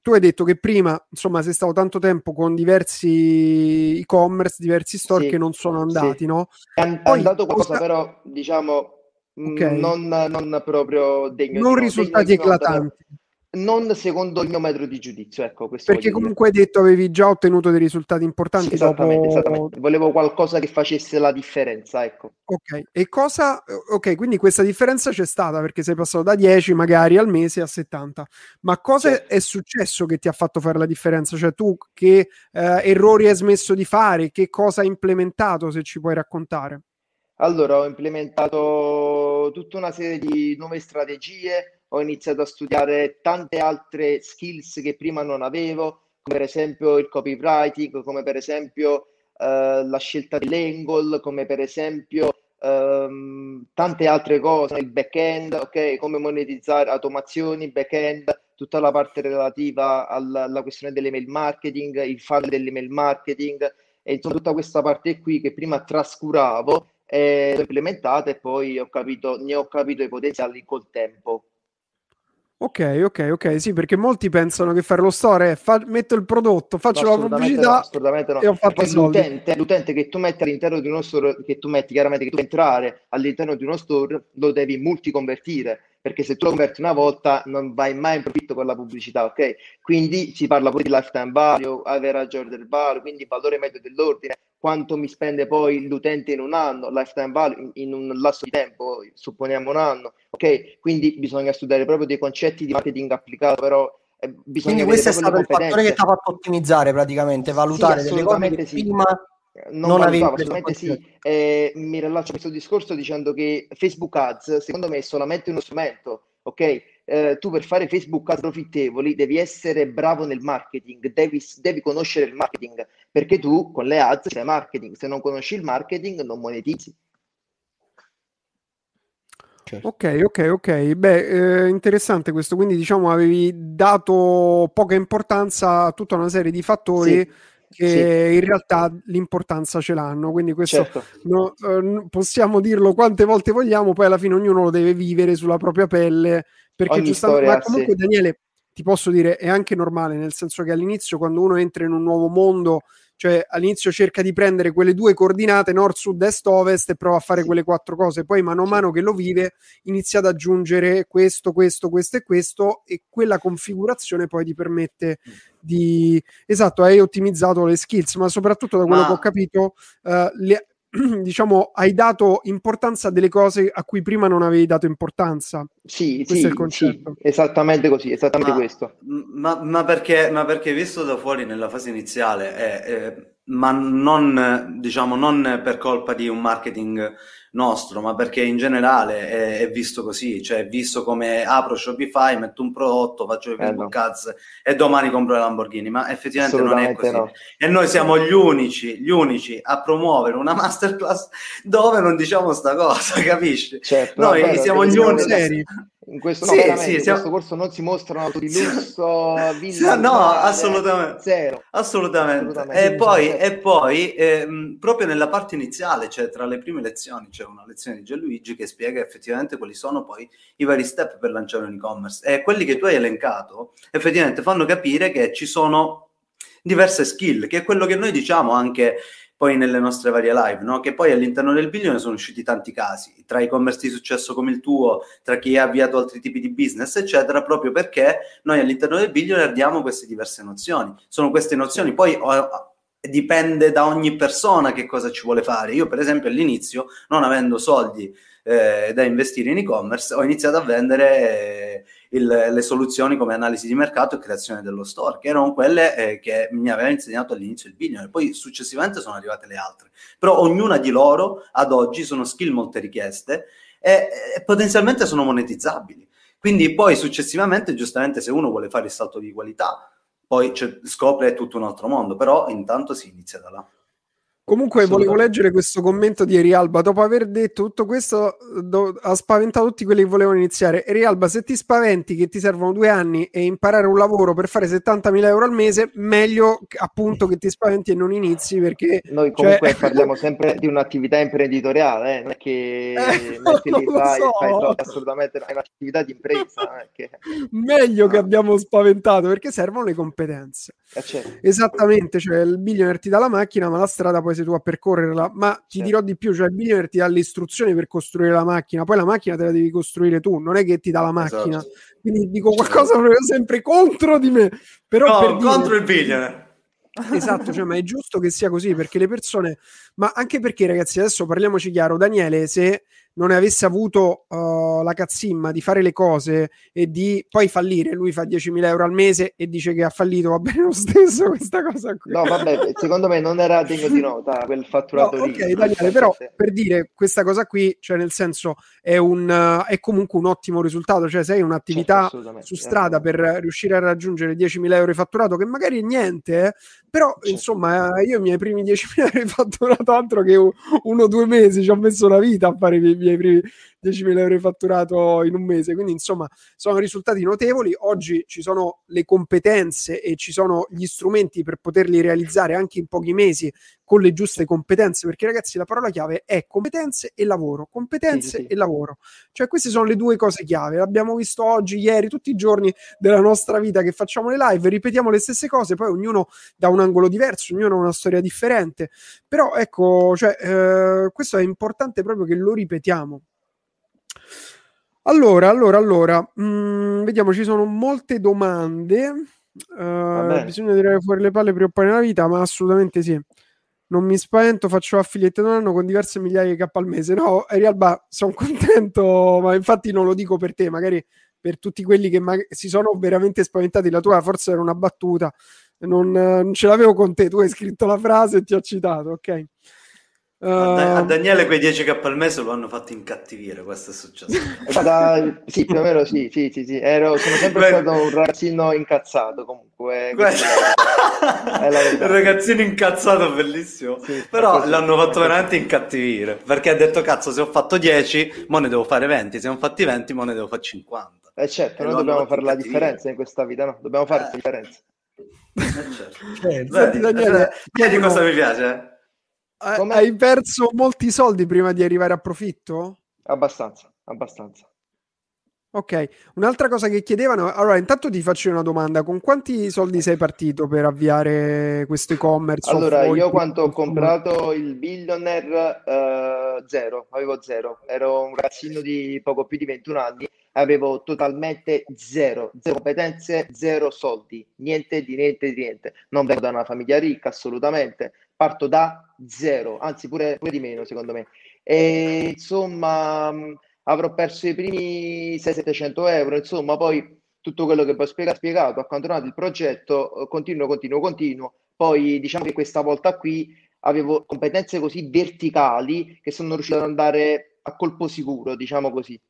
tu hai detto che prima, insomma, sei stato tanto tempo con diversi e-commerce, diversi store sì, che non sono andati, sì. no? È poi, andato qualcosa, cosa... però, diciamo, okay. non, non, proprio degno Non risultati eclatanti. Di non secondo il mio metro di giudizio. Ecco, Perché comunque hai detto avevi già ottenuto dei risultati importanti. Sì, esattamente, dopo... esattamente, Volevo qualcosa che facesse la differenza. Ecco. Ok, e cosa... Ok, quindi questa differenza c'è stata perché sei passato da 10 magari al mese a 70. Ma cosa certo. è successo che ti ha fatto fare la differenza? Cioè tu che eh, errori hai smesso di fare? Che cosa hai implementato, se ci puoi raccontare? Allora, ho implementato tutta una serie di nuove strategie, ho iniziato a studiare tante altre skills che prima non avevo, come per esempio il copywriting, come per esempio eh, la scelta dell'angle, come per esempio ehm, tante altre cose, il back-end, ok, come monetizzare automazioni, back-end, tutta la parte relativa alla, alla questione dell'email marketing, il funnel dell'email marketing, e insomma tutta questa parte qui che prima trascuravo è implementata e poi ho capito, ne ho capito i potenziali col tempo. Ok, ok, ok, sì, perché molti pensano che fare lo store è fa- metto il prodotto, faccio no, la pubblicità no, assolutamente no. e ho fatto e l'utente, l'utente, che tu metti all'interno di uno store, che tu metti chiaramente che tu entrare all'interno di uno store, lo devi multiconvertire, perché se tu lo converti una volta non vai mai in profitto con la pubblicità, ok? Quindi si parla poi di lifetime value, average order value, quindi valore medio dell'ordine, quanto mi spende poi l'utente in un anno, lifetime value in, un lasso di tempo, supponiamo un anno, ok? Quindi bisogna studiare proprio dei concetti di marketing applicato, però eh, Quindi questo è stato il fattore che ti ha fatto ottimizzare praticamente, valutare sì, delle cose sì. prima non, non avevi assolutamente sì. Eh, mi rilascio questo discorso dicendo che Facebook Ads secondo me è solamente uno strumento, ok? Eh, tu per fare Facebook Ads profittevoli devi essere bravo nel marketing, devi, devi, conoscere il marketing, perché tu con le ads fai marketing, se non conosci il marketing non monetizzi. Certo. Ok, ok, ok. Beh, eh, interessante questo. Quindi, diciamo, avevi dato poca importanza a tutta una serie di fattori sì, che sì. in realtà l'importanza ce l'hanno. Quindi, questo certo. no, eh, possiamo dirlo quante volte vogliamo, poi alla fine ognuno lo deve vivere sulla propria pelle perché Ogni giustamente, ma comunque Daniele, ti posso dire, è anche normale, nel senso che all'inizio quando uno entra in un nuovo mondo, cioè all'inizio cerca di prendere quelle due coordinate, nord, sud, est, ovest, e prova a fare quelle quattro cose, poi mano a mano che lo vive inizia ad aggiungere questo, questo, questo e questo, e quella configurazione poi ti permette mm. di... Esatto, hai ottimizzato le skills, ma soprattutto da quello ma... che ho capito, uh, le, diciamo, hai dato importanza a delle cose a cui prima non avevi dato importanza. Sì, questo sì, è il concetto. Sì, esattamente così, esattamente ma, questo. Ma, ma, perché, ma, perché, visto da fuori nella fase iniziale, è, è, ma non, diciamo, non per colpa di un marketing nostro, ma perché in generale è, è, visto così, cioè è visto come apro Shopify, metto un prodotto, faccio i Facebook eh no. Ads e domani compro le Lamborghini, ma effettivamente non è così. No. E noi siamo gli unici, gli unici a promuovere una masterclass dove non diciamo sta cosa, capisci? Certo, noi vabbè, siamo gli unici. In questo, sì, no, sì, in siamo... questo corso non si mostrano auto di lusso, villa, no, assolutamente. Zero. Assolutamente. assolutamente. E poi, e poi ehm, proprio nella parte iniziale, cioè tra le prime lezioni, c'è una lezione di Gianluigi che spiega effettivamente quali sono poi i vari step per lanciare un e-commerce. E quelli che tu hai elencato effettivamente fanno capire che ci sono diverse skill, che è quello che noi diciamo anche poi nelle nostre varie live, no? che poi all'interno del bilione sono usciti tanti casi, tra e-commerce di successo come il tuo, tra chi ha avviato altri tipi di business, eccetera, proprio perché noi all'interno del bilione diamo queste diverse nozioni. Sono queste nozioni, poi dipende da ogni persona che cosa ci vuole fare. Io, per esempio, all'inizio, non avendo soldi eh, da investire in e-commerce, ho iniziato a vendere... Il, le soluzioni come analisi di mercato e creazione dello store, che erano quelle eh, che mi aveva insegnato all'inizio il Binion, e poi successivamente sono arrivate le altre. Però ognuna di loro ad oggi sono skill molte richieste e, e potenzialmente sono monetizzabili. Quindi poi successivamente, giustamente, se uno vuole fare il salto di qualità, poi scopre tutto un altro mondo, però intanto si inizia da là. Comunque volevo leggere questo commento di Erialba. Dopo aver detto tutto questo, do- ha spaventato tutti quelli che volevano iniziare. Erialba, se ti spaventi che ti servono due anni e imparare un lavoro per fare 70.000 euro al mese, meglio appunto che ti spaventi e non inizi perché... Noi comunque cioè... parliamo sempre di un'attività imprenditoriale, eh? non è che eh, metti lì, fai, so. fai assolutamente è un'attività di impresa. Eh, che... Meglio ah. che abbiamo spaventato perché servono le competenze. Eh, certo. Esattamente, cioè il billionaire ti dà la macchina, ma la strada poi sei tu a percorrerla. Ma ti certo. dirò di più, cioè il billionaire ti dà le istruzioni per costruire la macchina, poi la macchina te la devi costruire tu, non è che ti dà la macchina. Esatto. Quindi dico qualcosa proprio sempre contro di me. Però no, per contro dire... il billionaire. Esatto, cioè, ma è giusto che sia così perché le persone, ma anche perché ragazzi, adesso parliamoci chiaro, Daniele, se non avesse avuto uh, la cazzimma di fare le cose e di poi fallire, lui fa 10.000 euro al mese e dice che ha fallito, va bene lo stesso questa cosa qui. No, vabbè, secondo me non era degno di nota quel fatturato no, lì. Ok, Daniele, però per dire questa cosa qui, cioè nel senso è, un, uh, è comunque un ottimo risultato, cioè sei un'attività certo, su strada per riuscire a raggiungere 10.000 euro di fatturato, che magari è niente, eh, però certo. insomma io i miei primi 10.000 euro di fatturato altro che uno o due mesi ci ho messo la vita a fare i miei primi 10.000 euro fatturato in un mese. Quindi, insomma, sono risultati notevoli. Oggi ci sono le competenze e ci sono gli strumenti per poterli realizzare anche in pochi mesi con le giuste competenze, perché ragazzi la parola chiave è competenze e lavoro, competenze sì, sì. e lavoro. Cioè queste sono le due cose chiave. L'abbiamo visto oggi, ieri, tutti i giorni della nostra vita che facciamo le live, ripetiamo le stesse cose, poi ognuno da un angolo diverso, ognuno ha una storia differente. Però ecco, cioè, eh, questo è importante proprio che lo ripetiamo. Allora, allora, allora, mm, vediamo, ci sono molte domande. Uh, bisogna tirare fuori le palle prima o poi nella vita, ma assolutamente sì non mi spavento, faccio affiliate un anno con diverse migliaia di K al mese. No, realtà sono contento, ma infatti non lo dico per te, magari per tutti quelli che mag- si sono veramente spaventati. La tua forse era una battuta, non, non ce l'avevo con te, tu hai scritto la frase e ti ho citato, ok? A, ehm, Daniele quei 10k al mese lo hanno fatto incattivire, questo è successo. Da, sì, più o meno sì, sì, sì, sì. Ero, sono sempre Beh, stato un ragazzino incazzato comunque. È un ragazzino incazzato, bellissimo. Sì, Però l'hanno fatto veramente incattivire, perché ha detto cazzo se ho fatto 10, mo ne devo fare 20, se ho fatti 20, mo ne devo fare 50. Eh certo, e noi dobbiamo fare la differenza in questa vita, no? Dobbiamo fare eh. la differenza. Eh, certo. Cioè, Senti, Daniele, vedi cosa mi piace? Come? Hai perso molti soldi prima di arrivare a profitto? Abbastanza, abbastanza. Ok, un'altra cosa che chiedevano, allora intanto ti faccio una domanda, con quanti soldi sei partito per avviare questo e-commerce? Allora, io quando ho comprato il Billionaire, uh, zero, avevo zero, ero un ragazzino di poco più di 21 anni, avevo totalmente zero, zero competenze, zero soldi, niente di niente di niente, non vengo da una famiglia ricca assolutamente, parto da zero, anzi pure, pure di meno secondo me. E insomma avrò perso i primi 600-700 euro, insomma poi tutto quello che poi ho spiegato, spiegato, accantonato il progetto, continuo, continuo, continuo. Poi diciamo che questa volta qui avevo competenze così verticali che sono riuscito ad andare a colpo sicuro, diciamo così.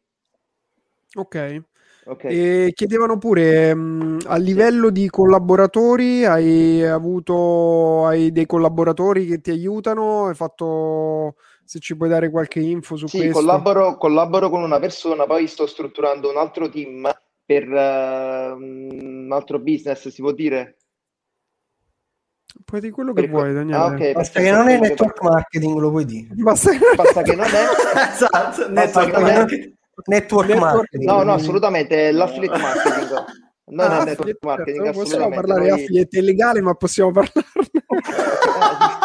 Ok. Okay. E chiedevano pure mh, a livello sì. di collaboratori, hai avuto hai dei collaboratori che ti aiutano? Hai fatto se ci puoi dare qualche info su sì, questo? Collaboro, collaboro con una persona, poi sto strutturando un altro team per uh, un altro business, si può dire? Puoi dire quello che per... vuoi, Daniele. Ah, okay, Basta che non è network marketing, lo puoi dire. Basta, Basta che non è... esatto, network marketing. Network, network marketing. No, no, assolutamente, è l'affiliate marketing. Non ah, è network marketing, non possiamo parlare di affiliate illegale, ma possiamo parlarne.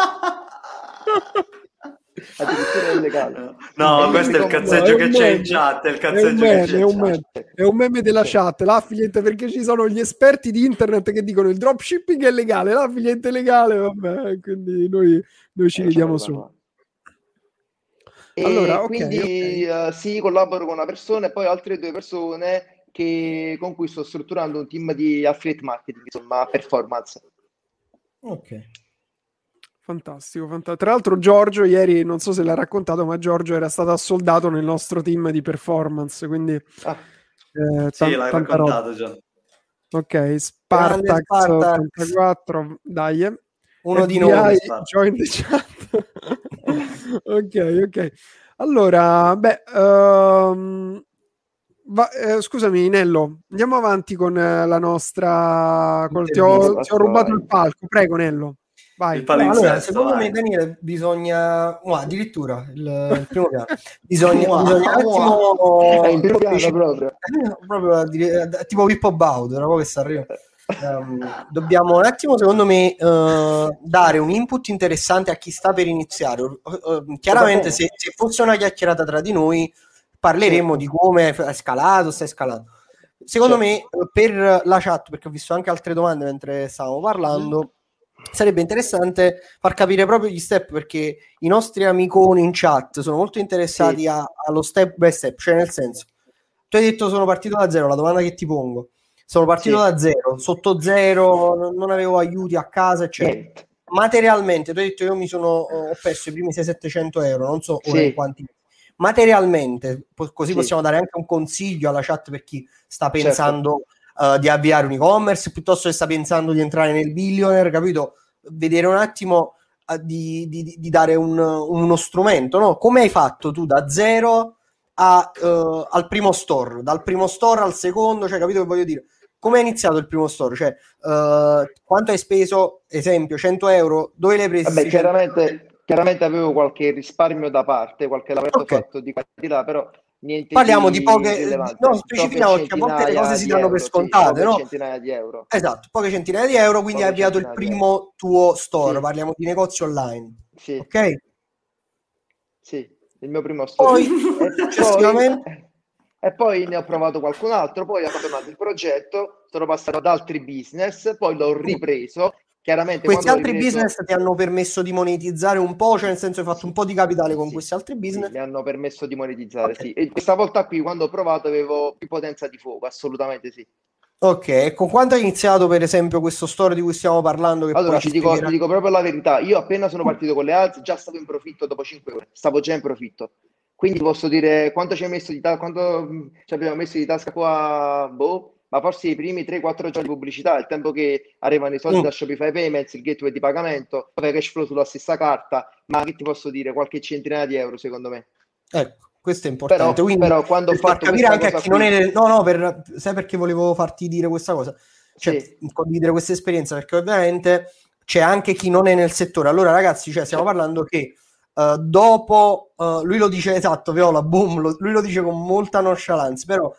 addirittura illegale. No, no questo è il cazzeggio che c'è in chat. È, il cazzeggio è, un meme, è, un meme, è un meme della chat. L'affiliate perché ci sono gli esperti di internet che dicono il dropshipping è legale, l'affiliate è legale, vabbè, quindi noi, noi ci vediamo su. E allora, okay, quindi okay. Uh, sì, collaboro con una persona e poi altre due persone che, con cui sto strutturando un team di affiliate marketing, insomma, performance. Ok. Fantastico, fantastico. Tra l'altro Giorgio ieri, non so se l'ha raccontato, ma Giorgio era stato assoldato nel nostro team di performance, quindi... Ah. Eh, sì, l'hai raccontato già. Ok, Spartax, Spartax 84, dai. Uno FBI, di noi. Join the chat. Ok, ok. Allora, beh, um, va, eh, scusami Nello, andiamo avanti con eh, la nostra... Col, ti, ho, ti ho rubato il palco, prego Nello. Vai. Allora, secondo vai. me, Daniele, bisogna. Oh, addirittura il, il, primo piano. Bisogna, bisogna un attimo. Wow. il primo piano proprio. proprio dire, tipo Pippo Baudo, una cosa che sta arrivando. Um, dobbiamo un attimo, secondo me, uh, dare un input interessante a chi sta per iniziare. Uh, uh, chiaramente, se, se, fosse una chiacchierata tra di noi, parleremo sì. di come è scalato, sta scalando. Secondo sì. me, per la chat, perché ho visto anche altre domande mentre stavamo parlando. Mm sarebbe interessante far capire proprio gli step perché i nostri amiconi in chat sono molto interessati sì. a, allo step by step, cioè nel senso, tu hai detto sono partito da zero, la domanda che ti pongo, sono partito sì. da zero, sotto zero, non avevo aiuti a casa, eccetera. Niente. Materialmente, tu hai detto io mi sono, ho perso i primi 600-700 euro, non so sì. quanti. Materialmente, così possiamo dare anche un consiglio alla chat per chi sta certo. pensando... Certo uh, di avviare un e-commerce piuttosto che sta pensando di entrare nel billionaire, capito? Vedere un attimo uh, di, di, di, dare un, uno strumento, no? Come hai fatto tu da zero a, uh, al primo store, dal primo store al secondo, cioè capito che voglio dire? Come è iniziato il primo store? Cioè, uh, quanto hai speso, esempio, 100 euro, dove l'hai preso? Vabbè, chiaramente, chiaramente, avevo qualche risparmio da parte, qualche lavoretto okay. fatto di qualità, però niente Parliamo di, di poche, no, specifichiamo che a volte le cose si danno euro, per scontate, sì, no? centinaia di euro. Esatto, poche centinaia di euro, quindi poche hai avviato il primo tuo store, sì. parliamo di negozio online. Sì. Ok? Sì, il mio primo store. Poi, poi, e poi ne ho provato qualcun altro, poi ho fatto il progetto, sono passato ad altri business, poi l'ho ripreso Chiaramente, questi altri ripreso... business ti hanno permesso di monetizzare un po', cioè nel senso hai fatto un po' di capitale con sì, questi altri business? Sì, mi hanno permesso di monetizzare, okay. sì. E questa volta qui, quando ho provato, avevo più potenza di fuoco, assolutamente sì. Ok, e con quanto hai iniziato per esempio questo store di cui stiamo parlando? allora, ti dico, ti dico, proprio la verità, io appena sono partito con le alze già stavo in profitto dopo 5 ore, stavo già in profitto. Quindi posso dire quanto ci hai messo di tasca, quanto ci abbiamo messo di tasca qua, boh, ma forse i primi 3-4 giorni di pubblicità, il tempo che arrivano i soldi mm. da Shopify Payments, il gateway di pagamento, poi cash flow sulla stessa carta, ma che ti posso dire, qualche centinaia di euro secondo me. Ecco, questo è importante. Però, Quindi, però quando ho fatto capire anche a chi qui... non è... No, no, per... sai perché volevo farti dire questa cosa? Cioè, sì. condividere questa esperienza, perché ovviamente c'è anche chi non è nel settore. Allora ragazzi, cioè, stiamo parlando che Uh, dopo uh, lui lo dice esatto, Viola, boom, lo, lui lo dice con molta nonchalance, però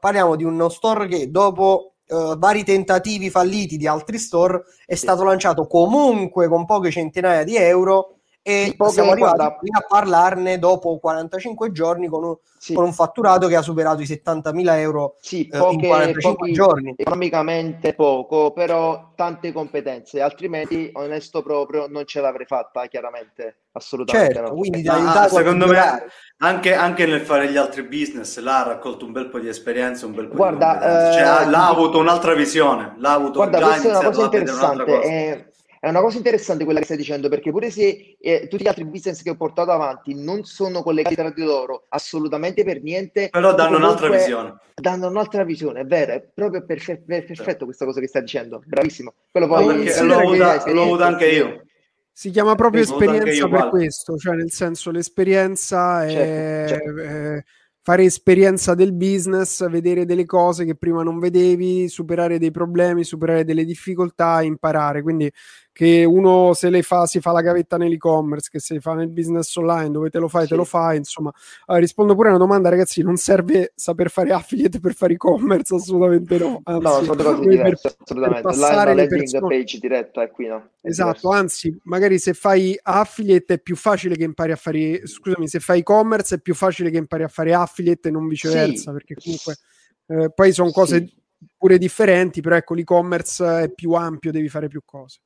parliamo di uno store che dopo uh, vari tentativi falliti di altri store è stato lanciato comunque con poche centinaia di euro e siamo arrivati a parlarne dopo 45 giorni con un, sì. con un, fatturato che ha superato i 70.000 euro sì, poche, uh, in 45 giorni. Economicamente poco, però tante competenze, altrimenti onesto proprio non ce l'avrei fatta chiaramente, assolutamente certo, no. quindi ti ah, secondo me anche, anche, nel fare gli altri business l'ha raccolto un bel po' di esperienza, un bel po' guarda, di competenze. Cioè, eh, l'ha avuto un'altra visione, l'ha avuto guarda, questa è una cosa interessante, è è una cosa interessante quella che stai dicendo, perché pure se eh, tutti gli altri business che ho portato avanti non sono collegati tra di loro, assolutamente per niente. Però danno un'altra visione. Danno un'altra visione, è vero, è proprio perfe- perfetto questa cosa che stai dicendo, bravissimo. Quello poi, l'ho, avuta, l'ho avuta anche io. Si chiama proprio esperienza per questo, cioè nel senso l'esperienza è, certo, certo. è fare esperienza del business, vedere delle cose che prima non vedevi, superare dei problemi, superare delle difficoltà, imparare. Quindi che uno se le fa, si fa la gavetta nell'e-commerce, che se fa nel business online, dove te lo fai, sì. te lo fai, insomma. Allora, rispondo pure a una domanda, ragazzi, non serve saper fare affiliate per fare e-commerce, assolutamente no. Anzi, no, sono cose diverse, per, assolutamente. Per la, la landing page diretta è qui, no? È esatto, diverso. anzi, magari se fai affiliate è più facile che impari a fare, scusami, se fai e-commerce è più facile che impari a fare affiliate e non viceversa, sì. perché comunque eh, poi sono cose... Sì pure differenti, però ecco l'e-commerce è più ampio, devi fare più cose.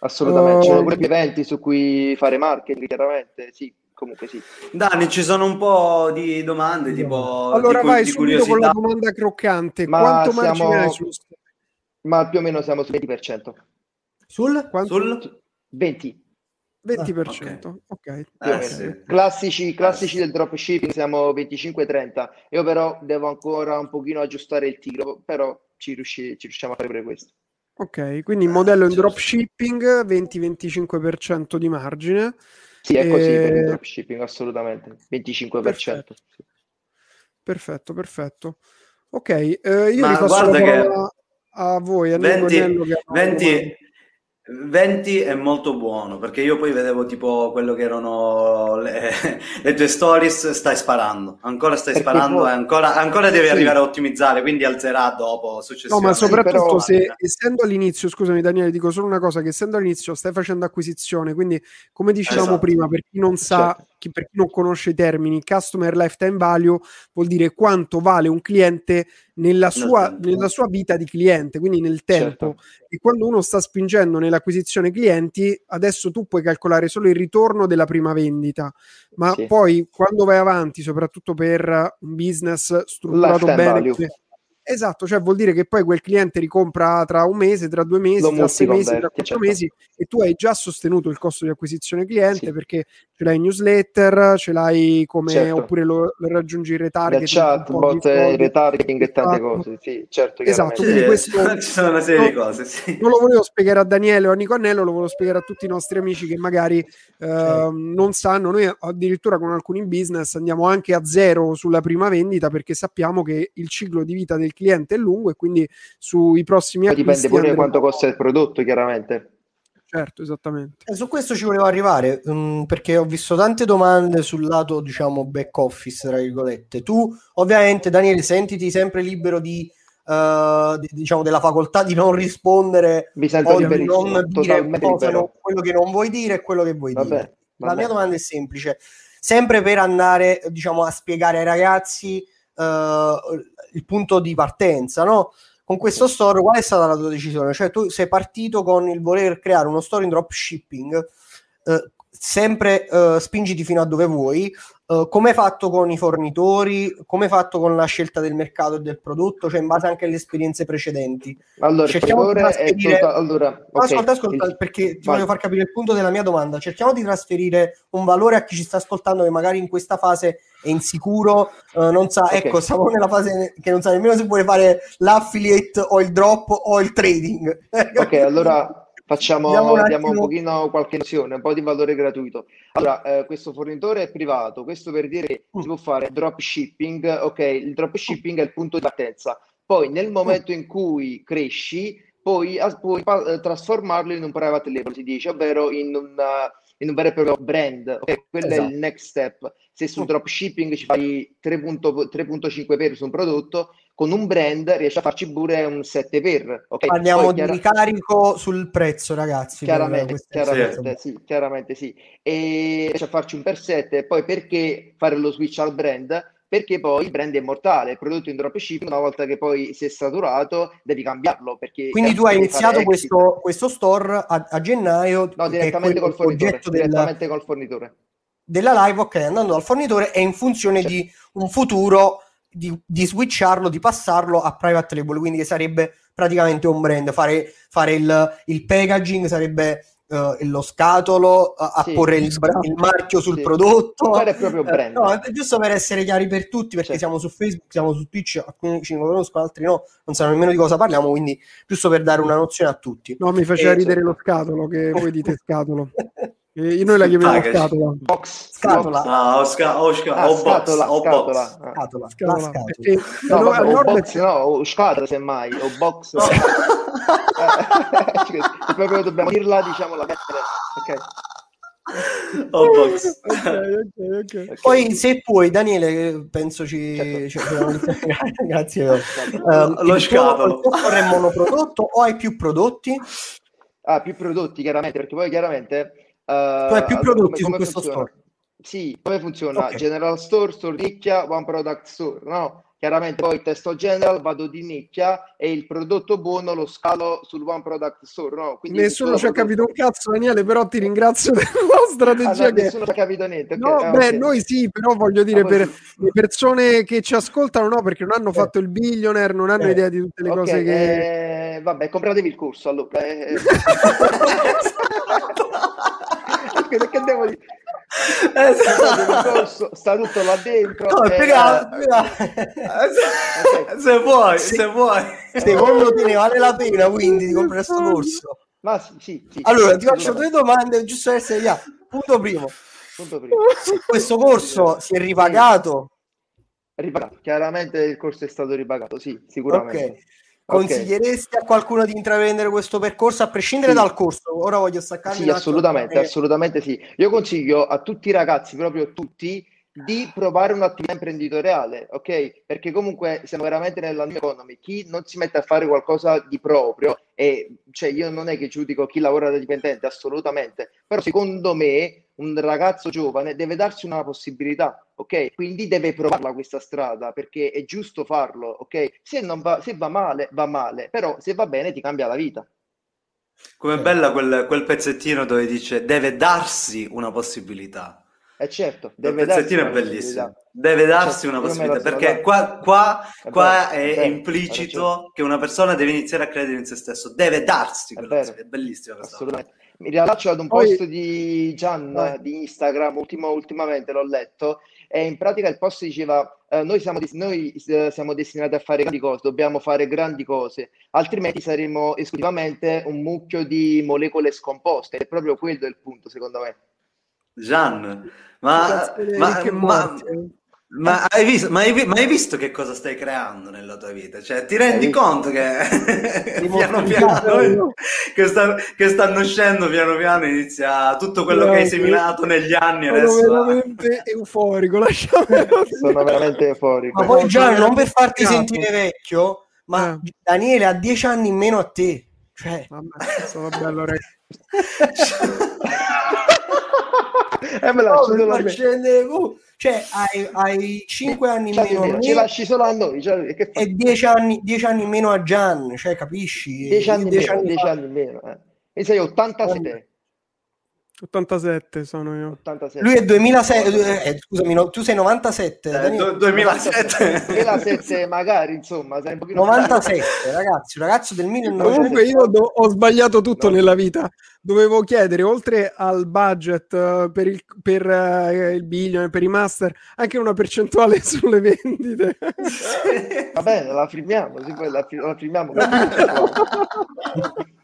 Assolutamente, ci sono pure più eventi su cui fare marketing, chiaramente, sì, comunque sì. Dani, ci sono un po' di domande, tipo Allora di, vai di subito con la domanda croccante. Ma Quanto siamo... margine hai sullo Ma più o meno siamo sul 20%. Sul? Quanto? Sul 20. 20%, ah, ok. okay. Eh, sì. Classici, classici eh, del dropshipping siamo 25-30. Io però devo ancora un pochino aggiustare il tiro, però ci, riusci- ci riusciamo a fare pure questo. Ok, quindi il modello in dropshipping 20-25% di margine. Sì, è così per il dropshipping, assolutamente. 25%. Perfetto, perfetto. perfetto. Ok, eh, io Ma ripasso la parola che... a voi, a 20, 20, 20 è molto buono perché io poi vedevo tipo quello che erano le, le tue stories stai sparando ancora stai perché sparando poi... e ancora, ancora devi sì. arrivare a ottimizzare quindi alzerà dopo successivamente no ma soprattutto però... se essendo all'inizio scusami Daniele dico solo una cosa che essendo all'inizio stai facendo acquisizione quindi come dicevamo esatto. prima per chi non sa certo. Chi, per chi non conosce i termini customer lifetime value vuol dire quanto vale un cliente nella sua, nella sua vita di cliente, quindi nel tempo. Certo. E quando uno sta spingendo nell'acquisizione clienti, adesso tu puoi calcolare solo il ritorno della prima vendita, ma sì. poi quando vai avanti, soprattutto per un business strutturato bene, Esatto, cioè vuol dire che poi quel cliente ricompra tra un mese, tra due mesi, Lo tra sei mesi, tra quattro certo. mesi e tu hai già sostenuto il costo di acquisizione cliente sì. perché ce l'hai in newsletter, ce l'hai come certo. oppure lo, lo, raggiungi in retargeting, chat, bot, retargeting e tante esatto. cose, sì, certo. Esatto, quindi questo ci sono una serie no, di cose, sì. Non lo volevo spiegare a Daniele o a Nico Annello, lo volevo spiegare a tutti i nostri amici che magari eh, non sanno, noi addirittura con alcuni business andiamo anche a zero sulla prima vendita perché sappiamo che il ciclo di vita del cliente è lungo e quindi sui prossimi anni dipende pure da quanto costa il prodotto, chiaramente certo, esattamente. Eh, su questo ci volevo arrivare um, perché ho visto tante domande sul lato, diciamo, back office, tra virgolette. Tu, ovviamente, Daniele, sentiti sempre libero di, uh, di diciamo, della facoltà di non rispondere Mi sento o di non dire cosa, quello che non vuoi dire e quello che vuoi vabbè, dire. Vabbè. La mia domanda è semplice. Sempre per andare, diciamo, a spiegare ai ragazzi uh, il punto di partenza, no? Con questo store qual è stata la tua decisione? Cioè tu sei partito con il voler creare uno store in dropshipping, eh, sempre eh, spingiti fino a dove vuoi, Uh, come hai fatto con i fornitori, come hai fatto con la scelta del mercato e del prodotto, cioè in base anche alle esperienze precedenti. Allora, cerchiamo di trasferire... Tutta... allora okay. ascolta, ascolta, perché ti Vai. voglio far capire il punto della mia domanda. Cerchiamo di trasferire un valore a chi ci sta ascoltando che magari in questa fase è insicuro, uh, non sa, okay. ecco, siamo nella fase che non sa nemmeno se vuole fare l'affiliate o il drop o il trading. ok, allora Facciamo, un diamo un pochino qualche nozione, un po' di valore gratuito. Allora, eh, questo fornitore è privato, questo per dire che si può fare dropshipping, ok, il dropshipping è il punto di partenza. Poi nel momento in cui cresci, poi puoi eh, trasformarlo in un private label, si dice, ovvero in una in un vero e proprio brand. Okay? Quello esatto. è il esatto. next step. Se su dropshipping ci fai 3.5 per su un prodotto, con un brand riesci a farci pure un 7 per. Okay? Parliamo Poi, di ricarico sul prezzo, ragazzi. Chiaramente, chiaramente sì, chiaramente sì. E riesci a farci un per 7. Poi perché fare lo switch al brand? perché poi il brand è mortale, il prodotto in dropshipping una volta che poi si è saturato devi cambiarlo. Quindi tu hai iniziato questo, questo, store a, a gennaio? No, direttamente col fornitore. Direttamente del, col fornitore. Della live, ok, andando dal fornitore e in funzione certo. di un futuro di, di, switcharlo, di passarlo a private label, quindi sarebbe praticamente un brand, fare, fare il, il packaging sarebbe uh, lo scatolo, a, sì, porre il, il, marchio sul sì. prodotto. Qual è proprio eh, brand? no, è giusto per essere chiari per tutti, perché certo. siamo su Facebook, siamo su Twitch, alcuni ci conoscono, altri no, non sanno nemmeno di cosa parliamo, quindi giusto per dare una nozione a tutti. No, mi faceva e, ridere lo scatolo, che voi dite scatolo. E noi la chiamiamo scatola. Box. Scatola. No, sca- o, sca- ah, o scatola, box. Scatola. O box. Scatola. scatola. scatola. Perché, no, no, o box, no, o scatola semmai, o box. No. proprio dobbiamo dirla, diciamo, la mettere. Ok. Oh, box. Okay, okay, okay. Poi se puoi Daniele penso ci, certo. grazie um, lo scatolo tuo, è monoprodotto o hai più prodotti? Ah, più prodotti chiaramente perché poi chiaramente uh, tu hai più prodotti come, come su questo funziona? store sì, come funziona? Okay. General Store, Store Nicchia, One Product Store, no? Chiaramente poi testo general, vado di nicchia e il prodotto buono lo scalo sul One Product Store. No? Quindi nessuno ci ha capito un cazzo, Daniele, però ti ringrazio della strategia. Ah, no, che... Nessuno ci ha capito niente. Okay. No, ah, beh, okay. noi sì, però voglio dire, ah, per sì. le persone che ci ascoltano, no, perché non hanno eh. fatto il billionaire, non hanno eh. idea di tutte le cose che... Eh, vabbè, compratevi il corso allora. Eh. perché devo dire? Esatto. sta tutto là dentro no, e... spiega, se, se vuoi se, se vuoi. Secondo te ne vale la pena quindi di comprare questo corso? Ma sì, sì, sì allora ti faccio due domande giusto per essere chiaro punto primo, punto primo. questo corso si è ripagato? Ripagato. Chiaramente il corso è stato ripagato sì sicuramente. okay. Consiglieresti okay. a qualcuno di intraprendere questo percorso a prescindere sì. dal corso? Ora voglio staccarmi. Sì, assolutamente, perché... assolutamente sì. Io consiglio a tutti i ragazzi, proprio tutti, di provare un'attività imprenditoriale, ok? Perché comunque siamo veramente nella new economy. Chi non si mette a fare qualcosa di proprio, e cioè io non è che giudico chi lavora da dipendente, assolutamente, però secondo me un ragazzo giovane deve darsi una possibilità, ok? Quindi deve provarla questa strada perché è giusto farlo, ok? Se, non va, se va male, va male, però se va bene ti cambia la vita. Come bella quel, quel pezzettino dove dice deve darsi una possibilità. Eh certo, deve darsi è bellissimo. Deve darsi certo, una possibilità, perché qua, qua, è, qua è, è, implicito che una persona deve iniziare a credere in se stesso, deve darsi è, è bellissimo. Assolutamente. Mi riallaccio ad un Poi... post di Gian eh. di Instagram, ultimo, ultimamente l'ho letto, e in pratica il post diceva eh, noi, siamo, noi eh, siamo destinati a fare grandi cose, dobbiamo fare grandi cose, altrimenti saremo esclusivamente un mucchio di molecole scomposte. È proprio quello il punto, secondo me. Gian, ma, ma, ma, ma, hai visto, ma, hai, ma, hai visto, che cosa stai creando nella tua vita? Cioè, ti rendi conto che piano piano che, sta, che, stanno uscendo piano piano inizia tutto quello no, che hai seminato negli anni sono adesso. Sono veramente euforico, lasciamelo. Sono veramente euforico. Ma poi già non per farti sentire vecchio, ma eh. Daniele ha dieci anni in meno a te. Cioè... Mamma, sono bello, re. eh, me lascio no, ma scendevo. Cioè, hai, hai 5 anni cioè, meno. Ci lasci solo a noi. Cioè, e 10 anni, 10 anni meno a Gian, cioè, capisci? 10 anni, anni, anni, meno. Eh. E sei 87. 87 sono io. 87. Lui è 2006, eh, eh, scusami, no, tu sei 97. Eh, 2007. 2007 magari, insomma. Sei un 97, ragazzi, un ragazzo del 1900. Comunque io do, ho sbagliato tutto no. nella vita. Dovevo chiedere, oltre al budget uh, per, il, per uh, il billion, per i master, anche una percentuale sulle vendite. Va bene, la firmiamo, sì, poi la, la firmiamo.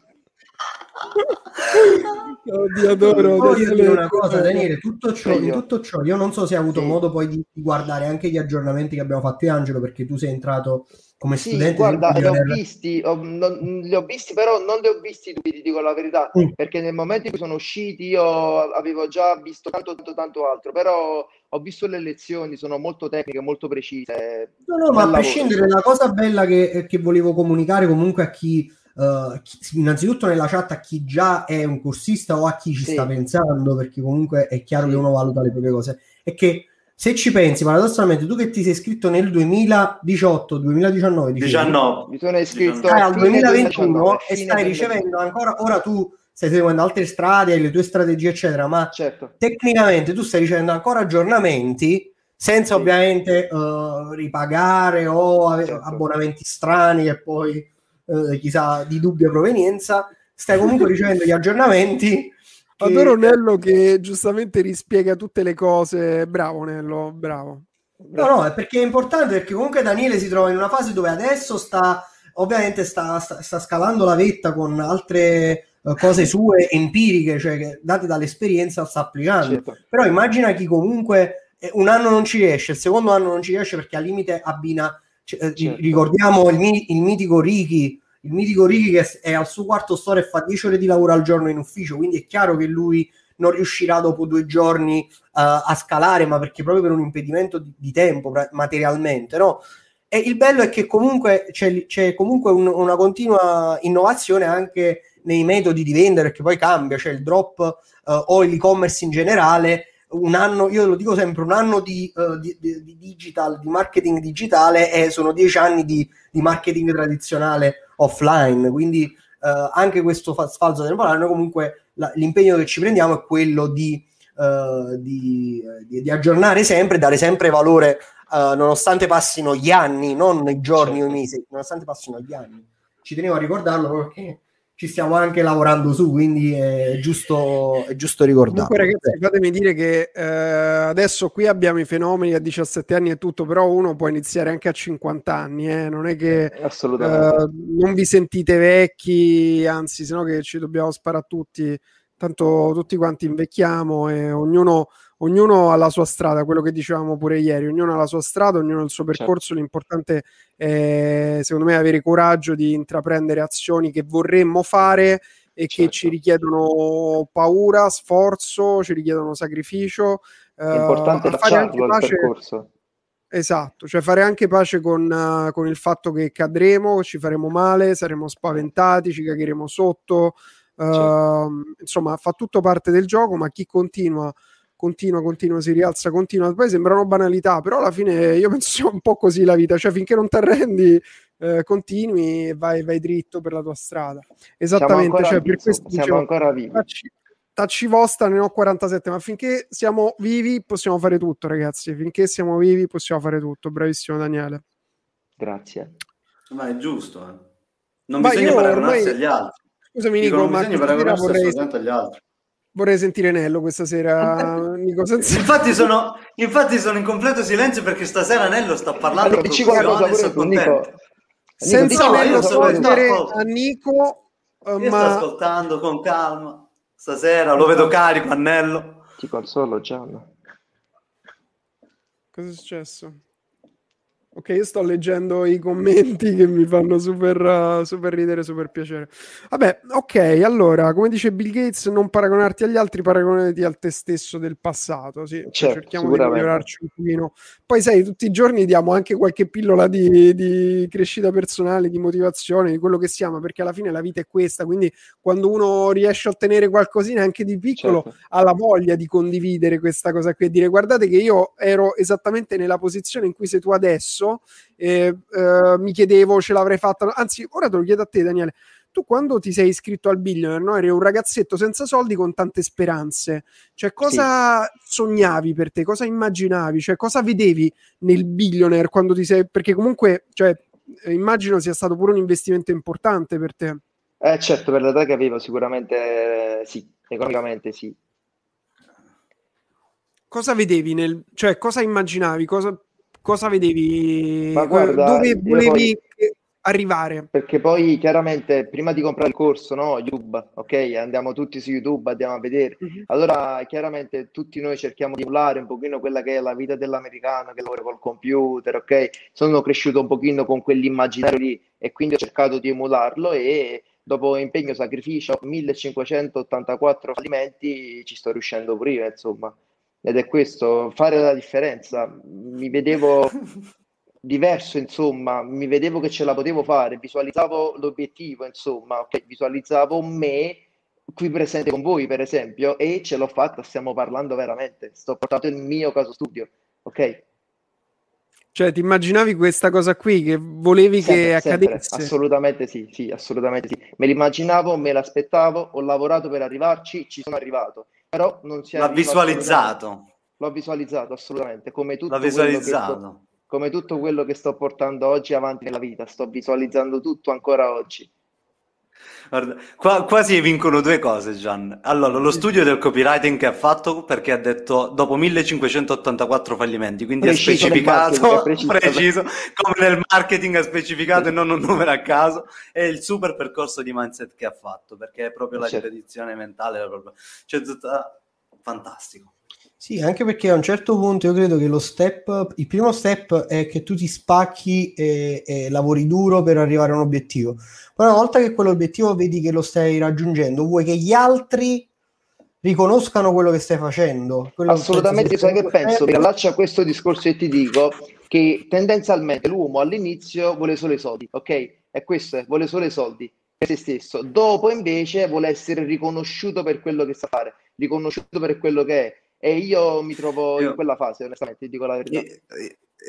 Oddio, adoro. Voglio dire una cosa, Daniele, tutto ciò, in tutto ciò, io non so se hai avuto sì. modo poi di, guardare anche gli aggiornamenti che abbiamo fatto io, Angelo, perché tu sei entrato come sì, studente. Guarda, li ho, visti, ho, non, li ho visti, però non li ho visti tutti, ti dico la verità, mm. perché nel momento in cui sono usciti io avevo già visto tanto, tanto, tanto altro, però ho visto le lezioni, sono molto tecniche, molto precise. No, no, ma a prescindere, la cosa bella che, che volevo comunicare comunque a chi Uh, chi, innanzitutto nella chat a chi già è un corsista o a chi ci sì. sta pensando, perché comunque è chiaro sì. che uno valuta le proprie cose, è che se ci pensi, paradossalmente, tu che ti sei iscritto nel 2018, 2019, 19, mi sono iscritto al 2021 2019, e stai ricevendo ancora, ora tu stai seguendo altre strade, hai le tue strategie, eccetera, ma certo. tecnicamente tu stai ricevendo ancora aggiornamenti senza sì. ovviamente uh, ripagare o avere certo. abbonamenti strani e poi eh, chissà di dubbia provenienza, stai comunque ricevendo gli aggiornamenti. Che... Adoro Nello che giustamente rispiega tutte le cose. Bravo Nello, bravo. No, no, è perché è importante perché comunque Daniele si trova in una fase dove adesso sta, ovviamente sta, sta, sta scalando la vetta con altre uh, cose sue empiriche, cioè che date dall'esperienza sta applicando. Certo. Però immagina chi comunque eh, un anno non ci riesce, il secondo anno non ci riesce perché al limite abbina cioè, eh, certo. Ricordiamo il, il, mitico Ricky, il mitico Ricky che è al suo quarto store e fa 10 ore di lavoro al giorno in ufficio, quindi è chiaro che lui non riuscirà dopo due giorni uh, a scalare, ma perché proprio per un impedimento di, di tempo materialmente, no? E il bello è che comunque c'è, c'è comunque un, una continua innovazione anche nei metodi di vendere, che poi cambia, cioè il drop uh, o l'e-commerce in generale un anno, io lo dico sempre, un anno di, uh, di, di, di digital, di marketing digitale e sono dieci anni di, marketing tradizionale offline, quindi uh, anche questo fa- sfalzo temporale, noi comunque la, l'impegno che ci prendiamo è quello di, uh, di, aggiornare sempre, dare sempre valore, nonostante passino gli anni, non i giorni certo. o i mesi, nonostante passino gli anni. Ci tenevo a ricordarlo perché ci stiamo anche lavorando su, quindi è giusto, è giusto ricordare. Comunque, ragazzi, fatemi dire che eh, adesso qui abbiamo i fenomeni a 17 anni e tutto, però uno può iniziare anche a 50 anni, eh? non è che eh, non vi sentite vecchi, anzi, se no che ci dobbiamo sparare tutti, tanto tutti quanti invecchiamo e ognuno ognuno ha la sua strada, quello che dicevamo pure ieri, ognuno ha la sua strada, ognuno ha il suo certo. percorso, certo. l'importante è secondo me avere coraggio di intraprendere azioni che vorremmo fare e certo. che ci richiedono paura, sforzo, ci richiedono sacrificio. È importante uh, fare anche pace, percorso. Esatto, cioè fare anche pace con, uh, con, il fatto che cadremo, ci faremo male, saremo spaventati, ci cagheremo sotto. Uh, certo. Insomma, fa tutto parte del gioco, ma chi continua continua, continua, si rialza, continua. Poi sembrano banalità, però alla fine io penso sia un po' così la vita, cioè finché non ti arrendi, eh, continui e vai, vai, dritto per la tua strada. Esattamente, cioè, vivi, per questo siamo dicevo, ancora vivi. Facci, tacci vostra ne ho 47, ma finché siamo vivi possiamo fare tutto, ragazzi. Finché siamo vivi possiamo fare tutto. Bravissimo Daniele. Grazie. Ma è giusto, eh. Non ma bisogna paragonarsi ormai... agli altri. Scusami Nico, ma vorrei... agli altri. Vorrei sentire Nello questa sera, Nico, senza... infatti, sono, infatti sono in completo silenzio perché stasera Nello sta parlando allora, con cosa pure tu, Nico. Senza no, Nello rispondere a Nico, ma... sto ascoltando con calma. Stasera lo vedo carico, Annello. Dico al solo, Gianna. Cosa è successo? Ok, io sto leggendo i commenti che mi fanno super, uh, super ridere, super piacere. Vabbè, ok, allora, come dice Bill Gates, non paragonarti agli altri, paragonati al te stesso del passato. Sì, certo, cerchiamo di migliorarci un pochino. Poi, sai, tutti i giorni diamo anche qualche pillola di, di, crescita personale, di motivazione, di quello che siamo, perché alla fine la vita è questa. Quindi, quando uno riesce a ottenere qualcosina anche di piccolo, certo. ha la voglia di condividere questa cosa qui e dire: guardate che io ero esattamente nella posizione in cui sei tu adesso adesso, eh, eh, mi chiedevo ce l'avrei fatta, anzi ora te lo chiedo a te Daniele, tu quando ti sei iscritto al Billionaire, no? eri un ragazzetto senza soldi con tante speranze, cioè cosa sì. sognavi per te, cosa immaginavi, cioè cosa vedevi nel Billionaire quando ti sei, perché comunque cioè, immagino sia stato pure un investimento importante per te. Eh certo, per l'età che avevo sicuramente sì, economicamente sì. Cosa vedevi nel, cioè cosa immaginavi, cosa, cosa vedevi? Ma guarda, dove volevi poi, arrivare? Perché poi chiaramente prima di comprare il corso, no, YouTube, ok, andiamo tutti su YouTube, andiamo a vedere. Uh-huh. Allora chiaramente tutti noi cerchiamo di emulare un pochino quella che è la vita dell'americano che lavora col computer, ok? Sono cresciuto un pochino con quell'immaginario lì e quindi ho cercato di emularlo e dopo impegno, sacrificio, 1584 fallimenti ci sto riuscendo pure io, insomma ed è questo, fare la differenza. Mi vedevo diverso, insomma, mi vedevo che ce la potevo fare, visualizzavo l'obiettivo, insomma, okay? visualizzavo me qui presente con voi, per esempio, e ce l'ho fatta, stiamo parlando veramente, sto portando il mio caso studio, ok? Cioè, ti immaginavi questa cosa qui che volevi sempre, che accadesse? Sempre. Assolutamente sì, sì, assolutamente sì. Me l'immaginavo, me l'aspettavo, ho lavorato per arrivarci, ci sono arrivato però non si è L'ha visualizzato. L'ho visualizzato assolutamente, come tutto, L'ha visualizzato. Sto, come tutto quello che sto portando oggi avanti nella vita, sto visualizzando tutto ancora oggi. Guarda, qua, quasi vincono due cose, Gian. Allora, lo studio del copywriting che ha fatto perché ha detto dopo 1584 fallimenti, quindi preciso ha specificato, preciso. preciso, come nel marketing ha specificato e non un numero a caso, e il super percorso di mindset che ha fatto, perché è proprio la certo. ripetizione mentale, cioè, tutta, fantastico. Sì, anche perché a un certo punto io credo che lo step, il primo step è che tu ti spacchi e, e lavori duro per arrivare a un obiettivo. Poi una volta che quell'obiettivo vedi che lo stai raggiungendo, vuoi che gli altri riconoscano quello che stai facendo. Assolutamente, sai che penso? Mi allaccio a questo discorso e ti dico che tendenzialmente l'uomo all'inizio vuole solo i soldi, ok? È questo, vuole solo i soldi per se stesso. Dopo invece vuole essere riconosciuto per quello che sa fare, riconosciuto per quello che è e io mi trovo io, in quella fase, onestamente, dico la verità.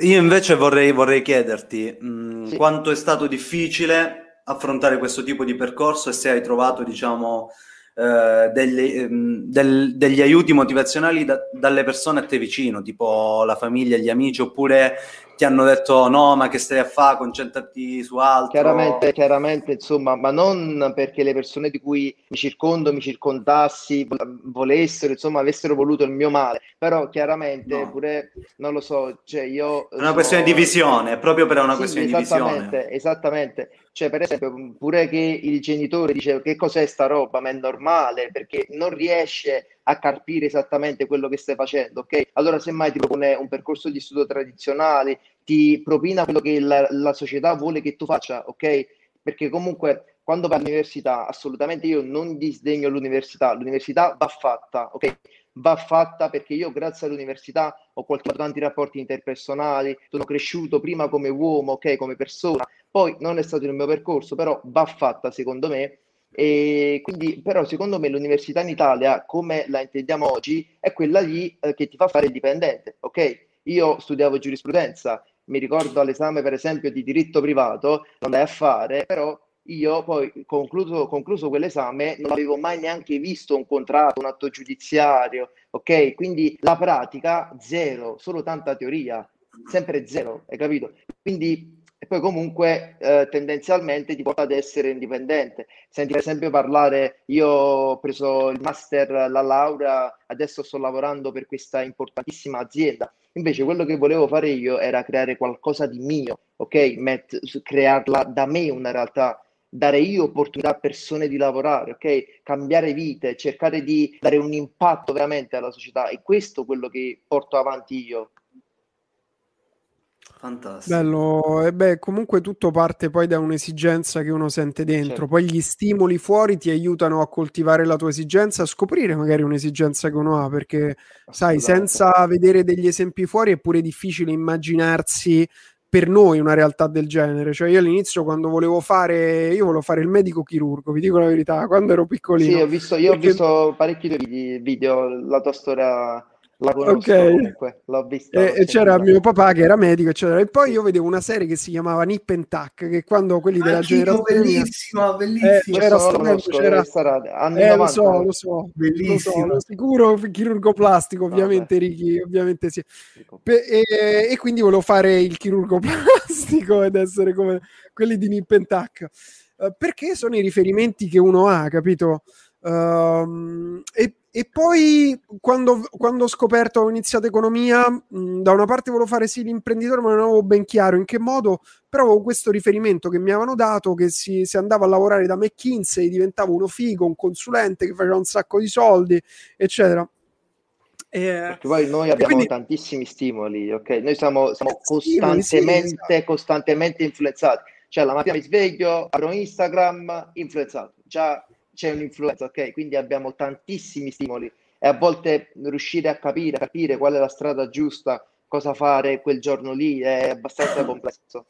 Io invece vorrei, vorrei chiederti mh, mm, sì. quanto è stato difficile affrontare questo tipo di percorso e se hai trovato, diciamo, eh, degli, ehm, del, degli, aiuti motivazionali da, dalle persone a te vicino, tipo la famiglia, gli amici, oppure ti hanno detto no, ma che stai a fare, concentrati su altro. Chiaramente, chiaramente, insomma, ma non perché le persone di cui mi circondo, mi circondassi, volessero, insomma, avessero voluto il mio male, però chiaramente no. pure, non lo so, cioè io... È una so... questione di visione, è proprio per una sì, questione di visione. Esattamente, cioè per esempio, pure che il genitore dice che cos'è sta roba, ma è normale, perché non riesce a carpire esattamente quello che stai facendo, ok? Allora semmai ti propone un percorso di studio tradizionale, ti propina quello che la, la società vuole che tu faccia, ok? Perché comunque quando vai all'università, assolutamente io non disdegno l'università, l'università va fatta, ok? Va fatta perché io grazie all'università ho coltivato tanti rapporti interpersonali, sono cresciuto prima come uomo, ok, come persona, poi non è stato il mio percorso, però va fatta secondo me e quindi, però, secondo me, l'università in Italia, come la intendiamo oggi, è quella lì eh, che ti fa fare il dipendente. Ok? Io studiavo giurisprudenza, mi ricordo all'esame, per esempio, di diritto privato, lo andai a fare, però io poi concluso, concluso quell'esame non avevo mai neanche visto un contratto, un atto giudiziario, ok? Quindi la pratica zero, solo tanta teoria, sempre zero, hai capito? Quindi e poi comunque eh, tendenzialmente ti porta ad essere indipendente. Senti per esempio parlare, io ho preso il master, la laurea, adesso sto lavorando per questa importantissima azienda. Invece quello che volevo fare io era creare qualcosa di mio, ok? Met, crearla da me una realtà, dare io opportunità a persone di lavorare, ok? Cambiare vite, cercare di dare un impatto veramente alla società. E questo è quello che porto avanti io. Fantastico. Bello, e beh, comunque tutto parte poi da un'esigenza che uno sente dentro, certo. poi gli stimoli fuori ti aiutano a coltivare la tua esigenza, a scoprire magari un'esigenza che uno ha, perché sai, senza vedere degli esempi fuori è pure difficile immaginarsi per noi una realtà del genere. Cioè, io all'inizio, quando volevo fare, io volevo fare il medico chirurgo, vi dico la verità, quando ero piccolino. Sì, ho visto, io perché... ho visto parecchi video, la tua storia la conosco okay. comunque, l'ho vista. E, c'era mio papà che era medico, eccetera. E poi io vedevo una serie che si chiamava Nip and Tack, che quando quelli della Anch'io, generazione bellissima, bellissima. Eh, c'era so, conosco, c'era... Eh, lo so, lo so, bellissimo. Lo so, sicuro chirurgo plastico, ovviamente, Ricky, ovviamente sì. Pe- e, e, quindi volevo fare il chirurgo plastico ed essere come quelli di Nip and Tack. Uh, perché sono i riferimenti che uno ha, capito? Uh, e, e, poi quando, quando, ho scoperto, ho iniziato economia, mh, da una parte volevo fare sì l'imprenditore, ma non avevo ben chiaro in che modo, però avevo questo riferimento che mi avevano dato, che si, si andava a lavorare da McKinsey, diventava uno figo, un consulente che faceva un sacco di soldi, eccetera. E, Perché poi noi abbiamo quindi, tantissimi stimoli, ok? Noi siamo, siamo costantemente, sì, esatto. costantemente influenzati. Cioè la mattina mi sveglio, apro Instagram, influenzato. Già c'è un'influenza, ok? Quindi abbiamo tantissimi stimoli e a volte riuscire a capire, capire qual è la strada giusta, cosa fare quel giorno lì è abbastanza complesso.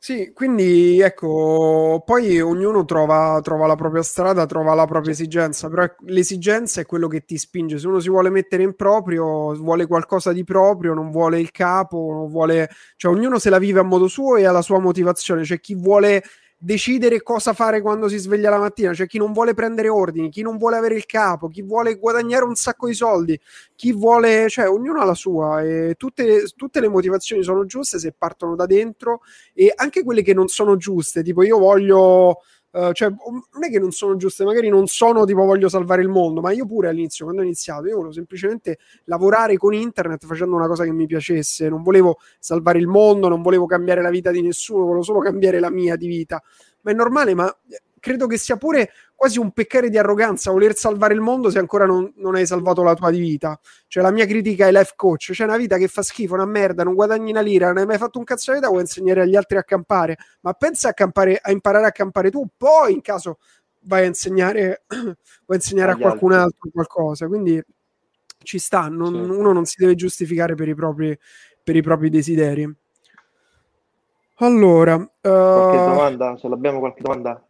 Sì, quindi ecco, poi ognuno trova, trova, la propria strada, trova la propria esigenza, però l'esigenza è quello che ti spinge. Se uno si vuole mettere in proprio, vuole qualcosa di proprio, non vuole il capo, non vuole... cioè ognuno se la vive a modo suo e ha la sua motivazione. C'è chi vuole decidere cosa fare quando si sveglia la mattina, cioè chi non vuole prendere ordini, chi non vuole avere il capo, chi vuole guadagnare un sacco di soldi, chi vuole, cioè ognuno ha la sua e tutte, tutte le motivazioni sono giuste se partono da dentro e anche quelle che non sono giuste, tipo io voglio Uh, cioè, non è che non sono giuste, magari non sono tipo voglio salvare il mondo, ma io pure all'inizio, quando ho iniziato, io volevo semplicemente lavorare con internet facendo una cosa che mi piacesse, non volevo salvare il mondo, non volevo cambiare la vita di nessuno, volevo solo cambiare la mia di vita. Ma è normale, ma credo che sia pure quasi un peccare di arroganza voler salvare il mondo se ancora non, non, hai salvato la tua vita. Cioè, la mia critica ai life coach: c'è una vita che fa schifo, una merda, non guadagni una lira, non hai mai fatto un cazzo di vita, vuoi insegnare agli altri a campare. Ma pensa a, campare, a imparare a campare tu, poi in caso vai a insegnare, vai a, insegnare a qualcun altri. altro qualcosa. Quindi ci sta, non, sì. uno non si deve giustificare per i propri, per i propri desideri. Allora, uh... qualche domanda? Se l'abbiamo qualche domanda?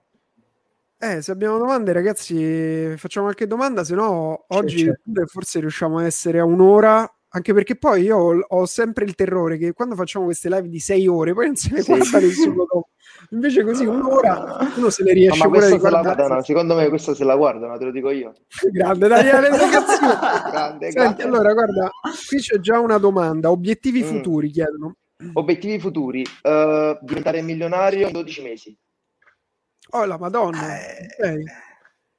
Eh, se abbiamo domande, ragazzi, facciamo qualche domanda, se no oggi c'è. forse riusciamo a essere a un'ora, anche perché poi io ho, ho, sempre il terrore che quando facciamo queste live di sei ore, poi non se ne sì. guarda nessuno dopo. Invece così un'ora uno se ne riesce no, pure a guardare. Secondo me questa se la guardano, te lo dico io. Grande Daniele, grande, Senti, grande. allora, guarda, qui c'è già una domanda, obiettivi mm. futuri chiedono. Obiettivi futuri, uh, diventare milionario in 12 mesi. Oh, la Madonna. Eh, okay.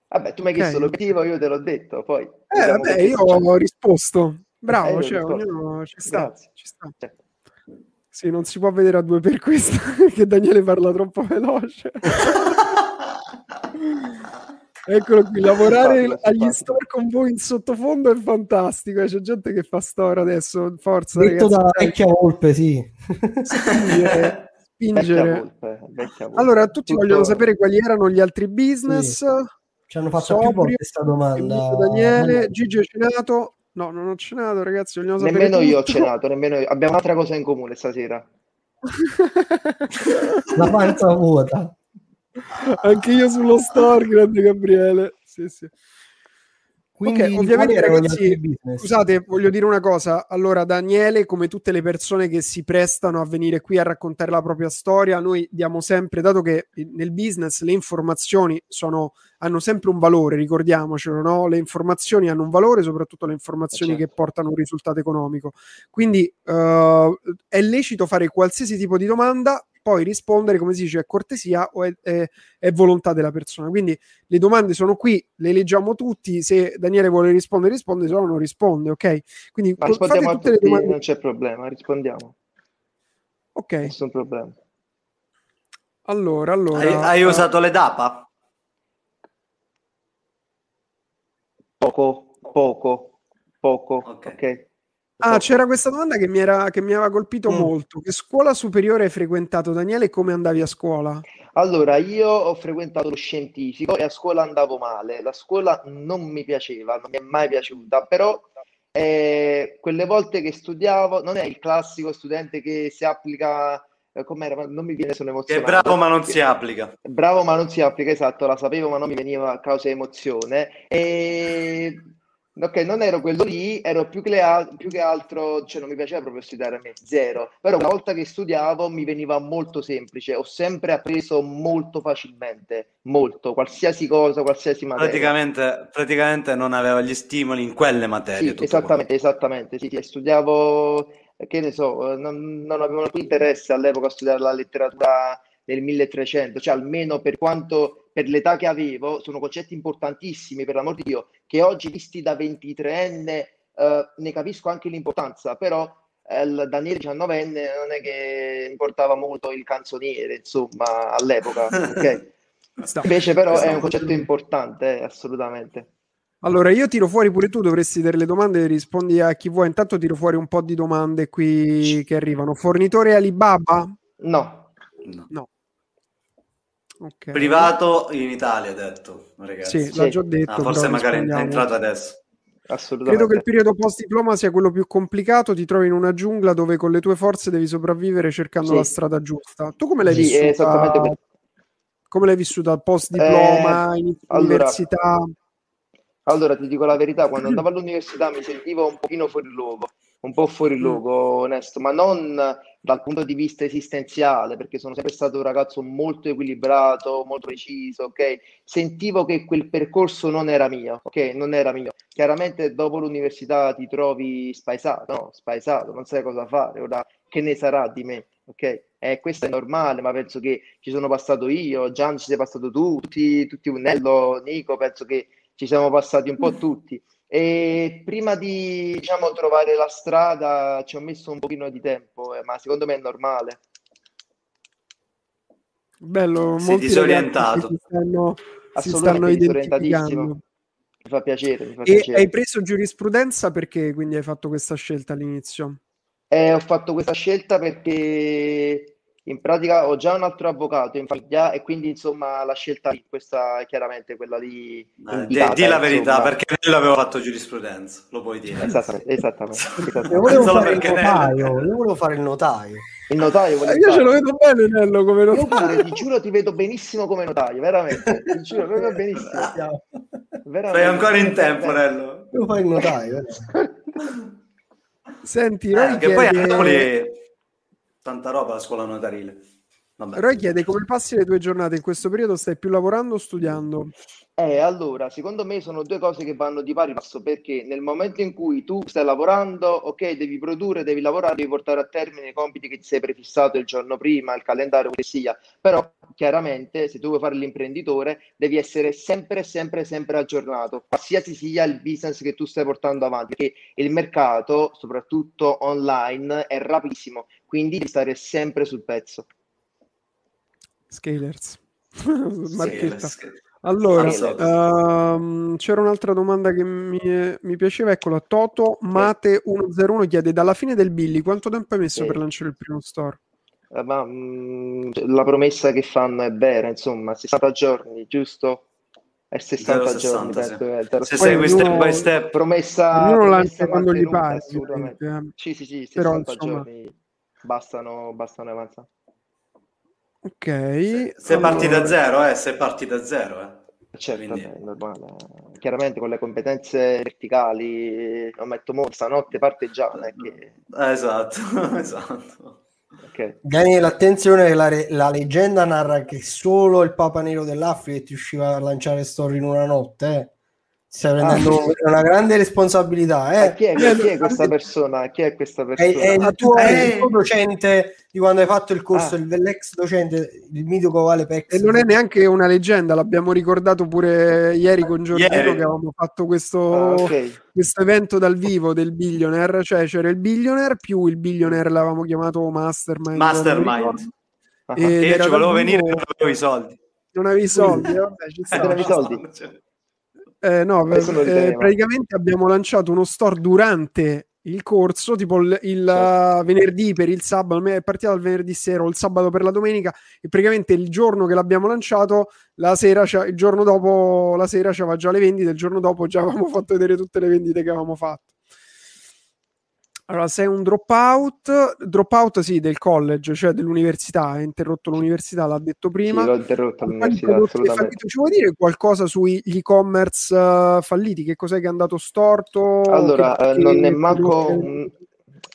Vabbè, tu mi hai okay. chiesto l'obiettivo, io te l'ho detto, poi... Eh, vabbè, io ho risposto. Bravo, eh, cioè, ognuno ci sta, ci sta. Certo. Sì, non si può vedere a due per questo, perché Daniele parla troppo veloce. Eccolo qui, lavorare fatto, agli fatto. store con voi in sottofondo è fantastico. C'è gente che fa store adesso, forza. Detto ragazzi, da vecchia volpe, sì. Spingere, spingere. Volpe, allora, tutti Tutto... vogliono sapere quali erano gli altri business. Sì. Ci hanno fatto Sobrio, più volte questa domanda. Daniele, Gigi ha cenato. No, non ho cenato, ragazzi. Nemmeno tutto. io ho cenato, nemmeno io. Abbiamo un'altra cosa in comune stasera. La panza vuota. Anche io sullo store, grande Gabriele. Sì, sì. Quindi okay, ovviamente ragazzi, scusate, voglio dire una cosa. Allora, Daniele, come tutte le persone che si prestano a venire qui a raccontare la propria storia, noi diamo sempre, dato che nel business le informazioni sono, hanno sempre un valore, ricordiamocelo, no? Le informazioni hanno un valore, soprattutto le informazioni certo. che portano un risultato economico. Quindi uh, è lecito fare qualsiasi tipo di domanda, poi rispondere, come si dice, è cortesia o è, è, è, volontà della persona. Quindi le domande sono qui, le leggiamo tutti, se Daniele vuole rispondere risponde, se no non risponde, ok? Quindi Ma rispondiamo a tutti, domande... non c'è problema, rispondiamo. Ok. Nessun problema. Allora, allora... Hai, hai uh... usato le DAPA? Poco, poco, poco, ok. okay. Ah, c'era questa domanda che mi, era, che mi aveva colpito mm. molto. Che scuola superiore hai frequentato, Daniele, e come andavi a scuola? Allora, io ho frequentato lo scientifico e a scuola andavo male. La scuola non mi piaceva, non mi è mai piaciuta, però eh, quelle volte che studiavo, non è il classico studente che si applica eh, com'era, non mi viene, sono emozionato. È bravo ma non si applica. Bravo ma non si applica, esatto, la sapevo ma non mi veniva a causa di emozione. E Ok, non ero quello lì, ero più che, al- più che, altro, cioè non mi piaceva proprio studiare a me, zero. Però una volta che studiavo mi veniva molto semplice, ho sempre appreso molto facilmente, molto, qualsiasi cosa, qualsiasi materia. Praticamente, praticamente non avevo gli stimoli in quelle materie. Sì, esattamente, qua. esattamente, sì, sì, studiavo, che ne so, non, non avevo alcun interesse all'epoca a studiare la letteratura del 1300, cioè almeno per quanto per l'età che avevo, sono concetti importantissimi, per l'amor di Dio, che oggi visti da 23enne eh, ne capisco anche l'importanza, però eh, Daniele 19enne non è che importava molto il canzoniere, insomma, all'epoca. Okay? Invece però è un concetto importante, eh, assolutamente. Allora, io tiro fuori pure tu, dovresti dare le domande, rispondi a chi vuoi. Intanto tiro fuori un po' di domande qui che arrivano. Fornitore Alibaba? No. No. no. Okay. Privato in Italia, detto. Ragazzi. Sì, l'ha già detto. Ah, forse magari è entrato adesso. Assolutamente. Credo che il periodo post diploma sia quello più complicato, ti trovi in una giungla dove con le tue forze devi sopravvivere cercando sì. la strada giusta. Tu come l'hai sì, vissuta? Esattamente. Come l'hai vissuta post diploma, eh, in università? Allora, allora, ti dico la verità, quando andavo all'università mi sentivo un pochino fuori luogo un po' fuori mm. luogo, onesto, ma non dal punto di vista esistenziale, perché sono sempre stato un ragazzo molto equilibrato, molto preciso, ok? Sentivo che quel percorso non era mio, ok? Non era mio. Chiaramente dopo l'università ti trovi spaesato, no? Spaesato, non sai cosa fare, ora che ne sarà di me, ok? Eh, questo è normale, ma penso che ci sono passato io, Gian ci sei passato tu, tutti, tutti Nello, Nico, penso che ci siamo passati un po' tutti. E prima di diciamo, trovare la strada ci ho messo un pochino di tempo, eh, ma secondo me è normale. Bello, Sei disorientato. Si stanno, si stanno disorientatissimo. Mi fa piacere. Mi fa e piacere. hai preso giurisprudenza perché quindi hai fatto questa scelta all'inizio? Eh, ho fatto questa scelta perché in pratica ho già un altro avvocato in famiglia e quindi insomma la scelta questa è chiaramente quella lì eh, di la verità insomma. perché Nello aveva fatto giurisprudenza lo puoi dire esattamente, esattamente, esattamente. Io, volevo fare il notaio, io volevo fare il notaio il notaio eh, io fare. ce lo vedo bene Nello come notaio pure, ti giuro ti vedo benissimo come notaio veramente ti giuro proprio benissimo veramente. sei ancora in tempo Nello devo fare il notaio senti eh, che poi a Napoli tanta roba la scuola notarile. Vabbè. Roy chiede come passi le tue giornate in questo periodo? Stai più lavorando o studiando? Eh, allora, secondo me sono due cose che vanno di pari passo perché nel momento in cui tu stai lavorando, ok, devi produrre, devi lavorare, devi portare a termine i compiti che ti sei prefissato il giorno prima, il calendario che sia, però chiaramente se tu vuoi fare l'imprenditore devi essere sempre, sempre, sempre aggiornato, qualsiasi sia il business che tu stai portando avanti, perché il mercato, soprattutto online, è rapidissimo, quindi devi stare sempre sul pezzo. Scalers. Marchetta. Scalers. Allora, um, c'era un'altra domanda che mi, mi piaceva, eccola, Toto Mate101 chiede, dalla fine del Billy quanto tempo hai messo sì. per lanciare il primo store? Eh, ma, mh, mm, la promessa che fanno è vera, insomma, 60 giorni, giusto? È 60 giorni, 60, penso, sì. Se segui step by step. Promessa, ognuno lancia quando gli pare. Eh. Sì, sì, sì, 60 Però, insomma... giorni bastano, bastano avanzare. Ok. Se, se allora... parti da zero, eh, se parti da zero, eh. Certo, Quindi... vabbè, normale. Chiaramente con le competenze verticali, non metto mo stanotte parte già. Che... Esatto, esatto. Okay. Daniele, attenzione, la, re- la, leggenda narra che solo il Papa Nero dell'Africa ti usciva a lanciare storie in una notte. Eh. Stai prendendo ah, una grande responsabilità. Eh? Chi, è, chi, è, questa persona? Chi è questa persona? È, è il, tuo, è il tuo docente di quando hai fatto il corso, ah. l'ex docente, il mitico Vale Pex. E non è neanche una leggenda, l'abbiamo ricordato pure ieri con Giorgino ieri. che avevamo fatto questo, ah, okay. questo, evento dal vivo del billionaire, cioè c'era il billionaire più il billionaire l'avevamo chiamato Mastermind. Mastermind. Ah. E io ci volevo venire e non avevo i soldi. Non avevi i soldi, vabbè, ci sta. i soldi. Eh, no, eh, praticamente abbiamo lanciato uno store durante il corso, tipo il, il certo. venerdì per il sabato, è partita il venerdì sera o il sabato per la domenica e praticamente il giorno che l'abbiamo lanciato, la sera, il giorno dopo la sera c'aveva già le vendite, il giorno dopo già avevamo fatto vedere tutte le vendite che avevamo fatto. Allora, sei un dropout, dropout sì, del college, cioè dell'università, hai interrotto l'università, l'ha detto prima. Sì, l'ho interrotto l'università, assolutamente. Ci vuoi dire qualcosa sugli e-commerce uh, falliti? Che cos'è che è andato storto? Allora, che, eh, non è manco... Un...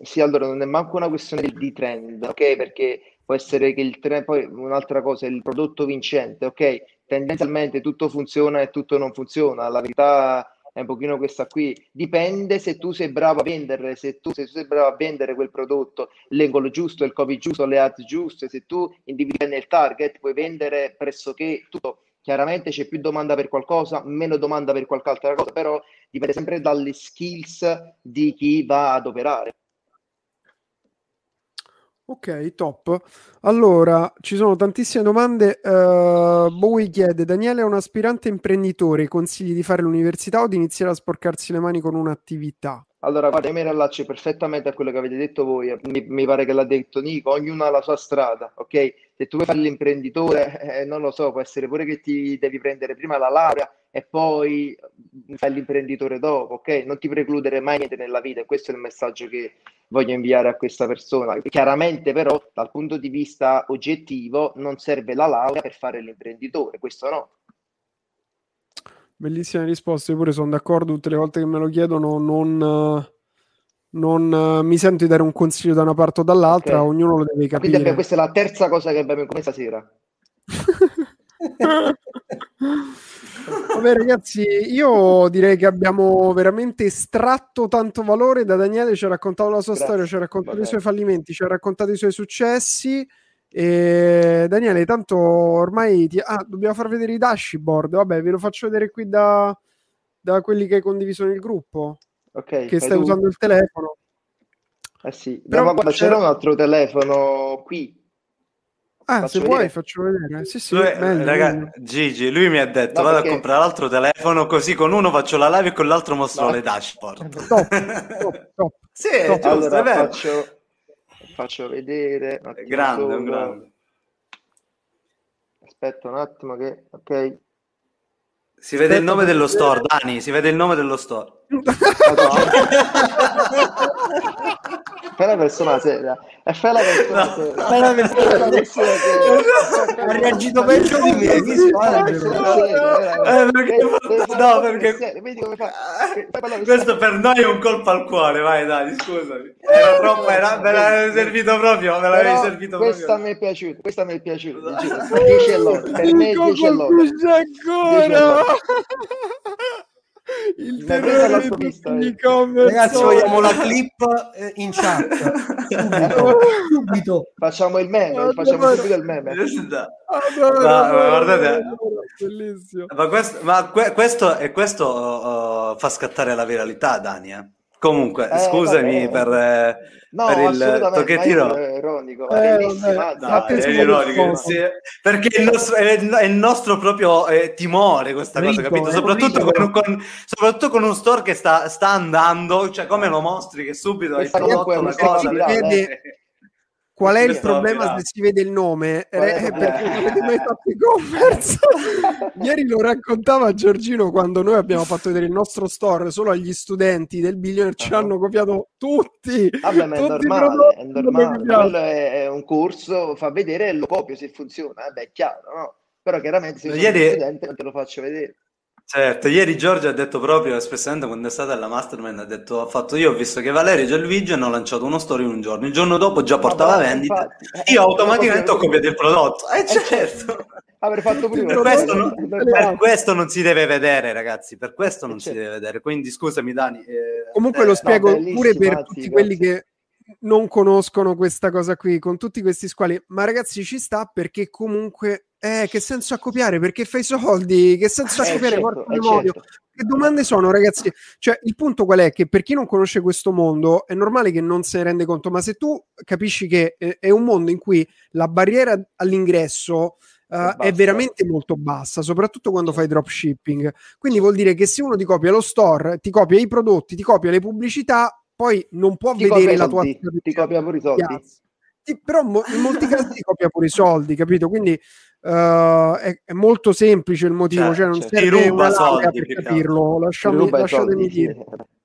Sì, allora, non è manco una questione di trend, ok? Perché può essere che il trend, poi un'altra cosa, il prodotto vincente, ok? Tendenzialmente tutto funziona e tutto non funziona, la verità è un pochino questa qui. Dipende se tu sei bravo a vendere, se tu, se tu sei bravo a vendere quel prodotto, l'angolo giusto, il copy giusto, le ads giuste, se tu individui nel target, puoi vendere pressoché tutto. Chiaramente c'è più domanda per qualcosa, meno domanda per qualche altra cosa, però dipende sempre dalle skills di chi va ad operare. Ok, top. Allora, ci sono tantissime domande. Uh, Bowie chiede: Daniele è un aspirante imprenditore, consigli di fare l'università o di iniziare a sporcarsi le mani con un'attività? Allora, guarda, io mi rilaccio perfettamente a quello che avete detto voi. Mi, mi, pare che l'ha detto Nico, ognuno ha la sua strada, ok? Se tu vuoi fare l'imprenditore, eh, non lo so, può essere pure che ti devi prendere prima la laurea e poi fai l'imprenditore dopo, ok? Non ti precludere mai niente nella vita e questo è il messaggio che voglio inviare a questa persona. Chiaramente però dal punto di vista oggettivo non serve la laurea per fare l'imprenditore, questo no. Bellissima risposta, io pure sono d'accordo tutte le volte che me lo chiedono, non, non mi sento di dare un consiglio da una parte o dall'altra, okay. ognuno lo deve capire. Quindi questa è la terza cosa che abbiamo in stasera. Vabbè, ragazzi, io direi che abbiamo veramente estratto tanto valore da Daniele. Ci ha raccontato la sua Grazie. storia, ci ha raccontato Vabbè. i suoi fallimenti, ci ha raccontato i suoi successi. E Daniele, tanto ormai ti... ah, dobbiamo far vedere i dashboard. Vabbè, ve lo faccio vedere qui da, da quelli che hai condiviso nel gruppo. Ok. Che stai tu. usando il telefono. Eh sì, Però, ma guarda, c'era un altro telefono qui Ah, faccio se vedere. vuoi faccio vedere. Sì, sì, lui, meglio, raga, meglio. Gigi, lui mi ha detto no, vado perché... a comprare l'altro telefono così con uno faccio la live e con l'altro mostro no. le dashboard. Top, top, top. sì, top. Giusto, allora, faccio, faccio, vedere. Un grande, un grande. Aspetta un attimo che... Ok. Si vede Aspetta, il nome dello store, Dani, si vede il nome dello store. Fai la persona seria. E fai la persona no. seria. Fai la persona seria. ha reagito peggio di me no perché vedi come fa questo per noi è un colpo al cuore vai dai scusami. Era troppo era, me l'avevi servito proprio me l'avevi servito questa proprio mi è piaciuta questa mi è piaciuta 10 e lode per me 10 e lode ancora il terrore di e-commerce ragazzi vogliamo la clip eh, in chat. Subito, subito. facciamo il meme ah, facciamo subito il meme. Ah, no, no, guardate bellissimo. ma questo, ma questo, e questo uh, fa scattare la viralità Dania eh. Comunque, eh, scusami per, eh, no, per il tocchettino. È ironico, eh, bellissima. No, è ironico sì, perché è il, nostro, è il nostro proprio eh, timore questa Rico, cosa, capito? Soprattutto con, con, soprattutto con, un store che sta, sta, andando, cioè come lo mostri che subito hai prodotto una cosa. Vede, Qual è il problema se si vede il nome? Eh, perché non avete mai fatto e-commerce. Ieri lo raccontava Giorgino quando noi abbiamo fatto vedere il nostro store solo agli studenti del Billionaire, ci uh-huh. hanno copiato tutti. Vabbè, ma è normale, è normale. Quello è un corso, fa vedere e lo copio se funziona. Eh beh, è chiaro, no? però chiaramente se ieri... sono studente non te lo faccio vedere. Certo, ieri Giorgio ha detto proprio, espressamente quando è stata alla Mastermind, ha detto, ha fatto, io ho visto che Valerio e Gianluigi hanno lanciato uno story un giorno, il giorno dopo già portava no, vendita, infatti, io automaticamente ho copiato il prodotto, eh, eh certo. Aver fatto prima. Per questo, non, per questo non si deve vedere, ragazzi, per questo non certo. si deve vedere, quindi scusami Dani. Eh, Comunque eh, lo spiego no, pure per tutti grazie. quelli che non conoscono questa cosa qui, con tutti questi squali, ma ragazzi ci sta perché comunque eh, che senso a copiare? Perché fai soldi? Che senso a eh, copiare? Certo, eh, certo. Che domande sono, ragazzi? Cioè, il punto qual è? Che per chi non conosce questo mondo è normale che non se ne rende conto, ma se tu capisci che è un mondo in cui la barriera all'ingresso Uh, è veramente molto bassa, soprattutto quando fai dropshipping. Quindi vuol dire che se uno ti copia lo store, ti copia i prodotti, ti copia le pubblicità, poi non può ti vedere la soldi, tua ti copia pure i soldi. Ti, però in molti casi ti copia pure i soldi, capito? Quindi Uh, è, è, molto semplice il motivo, cioè, cioè non certo. serve una soldi, per capirlo. Lasciami, lasciatemi dire.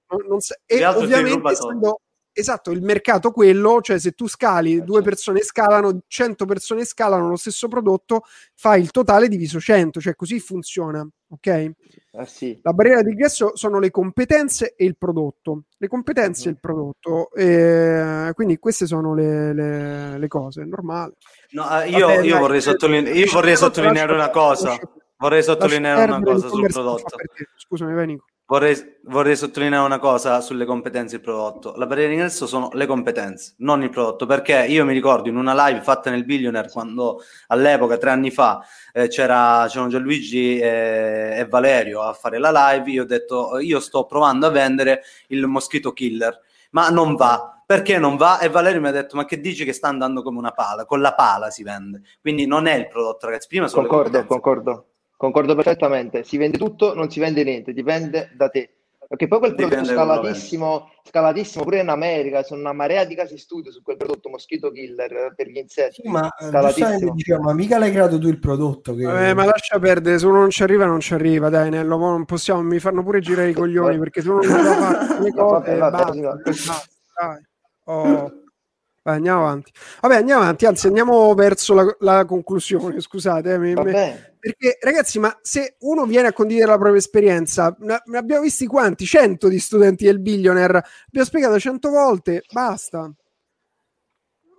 Non, non se- e ovviamente essendo, esatto, il mercato quello, cioè se tu scali, eh, due certo. persone scalano, 100 persone scalano lo stesso prodotto, fai il totale diviso 100, cioè così funziona, ok? Eh sì. La barriera di ingresso sono le competenze e il prodotto. Le competenze uh-huh. e il prodotto, e quindi queste sono le, le, le cose, normale. No, uh, io, Vabbè, io, dai, vorrei, sottoline- io vorrei sottolineare una cosa. Vorrei sottolineare una cosa sul prodotto. Scusami, Venico. Vorrei, vorrei, sottolineare una cosa sulle competenze del prodotto. La barriera d'ingresso sono le competenze, non il prodotto. Perché io mi ricordo in una live fatta nel Billionaire, quando all'epoca, tre anni fa, eh, c'era, c'erano Gianluigi e, e Valerio a fare la live, io ho detto, io sto provando a vendere il Mosquito Killer, ma non va perché non va? E Valerio mi ha detto: Ma che dici che sta andando come una pala? Con la pala si vende. Quindi non è il prodotto, ragazzi. Prima sono concordo, concordo, concordo perfettamente. Si vende tutto, non si vende niente, dipende da te. Perché poi quel prodotto scalatissimo, scalatissimo pure in America, sono una marea di casi studio su quel prodotto Mosquito Killer per gli insetti. Sì, ma eh, scalatissimo. Diciamo, ma mica l'hai creato tu il prodotto. Che... Eh, ma lascia perdere, se uno non ci arriva, non ci arriva, dai, Nello, non possiamo, mi fanno pure girare i coglioni perché se uno non fa le cose, basta, dai. Oh. Vai, andiamo avanti. Vabbè, andiamo avanti, anzi andiamo verso la, la conclusione, scusate. Eh, mi, mi, perché ragazzi, ma se uno viene a condividere la propria esperienza, ne abbiamo visti quanti? 100 di studenti del Billionaire, abbiamo spiegato 100 volte, basta.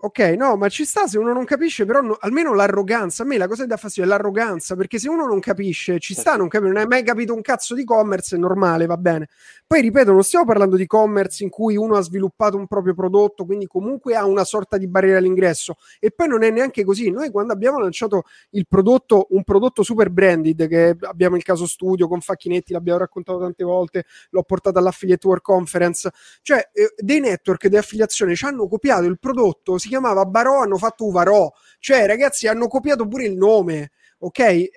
Ok, no, ma ci sta se uno non capisce, però no, almeno l'arroganza. A me la cosa che dà fastidio è l'arroganza, perché se uno non capisce, ci sta, non capire, non hai mai capito un cazzo di commerce, è normale, va bene. Poi ripeto, non stiamo parlando di commerce in cui uno ha sviluppato un proprio prodotto, quindi comunque ha una sorta di barriera all'ingresso. E poi non è neanche così. Noi quando abbiamo lanciato il prodotto, un prodotto super branded, che abbiamo il caso studio con Facchinetti, l'abbiamo raccontato tante volte, l'ho portato all'Affiliate World Conference, cioè eh, dei network di affiliazione ci hanno copiato il prodotto, si chiamava Barò, hanno fatto Uvarò, cioè ragazzi hanno copiato pure il nome, ok? E,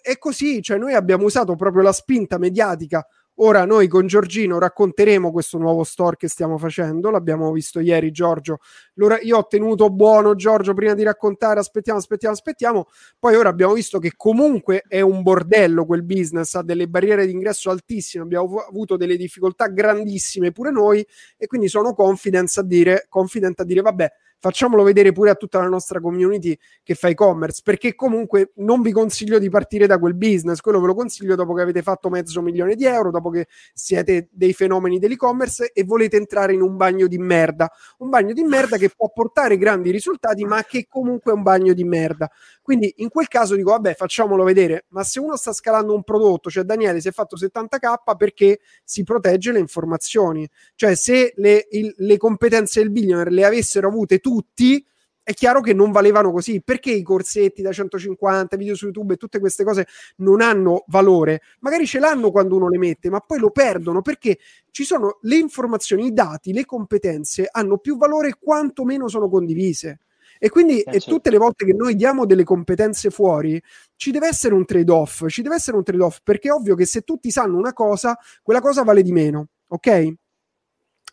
è così, cioè noi abbiamo usato proprio la spinta mediatica. Ora noi con Giorgino racconteremo questo nuovo store che stiamo facendo, l'abbiamo visto ieri Giorgio, L'ora, io ho tenuto buono Giorgio prima di raccontare, aspettiamo, aspettiamo, aspettiamo, poi ora abbiamo visto che comunque è un bordello quel business, ha delle barriere di ingresso altissime, abbiamo avuto delle difficoltà grandissime pure noi. E quindi sono confident a dire, confident a dire vabbè, facciamolo vedere pure a tutta la nostra community che fa e-commerce, perché comunque non vi consiglio di partire da quel business, quello ve lo consiglio dopo che avete fatto mezzo milione di euro, dopo che siete dei fenomeni dell'e-commerce e volete entrare in un bagno di merda, un bagno di merda che può portare grandi risultati, ma che comunque è un bagno di merda. Quindi in quel caso dico, vabbè, facciamolo vedere, ma se uno sta scalando un prodotto, cioè Daniele si è fatto 70k perché si protegge le informazioni, cioè se le, il, le competenze del billionaire le avessero avute tutti, è chiaro che non valevano così. Perché i corsetti da 150, video su YouTube e tutte queste cose non hanno valore? Magari ce l'hanno quando uno le mette, ma poi lo perdono perché ci sono le informazioni, i dati, le competenze hanno più valore quanto meno sono condivise. E quindi eh, certo. tutte le volte che noi diamo delle competenze fuori, ci deve essere un trade-off, ci deve essere un trade-off, perché è ovvio che se tutti sanno una cosa, quella cosa vale di meno, ok?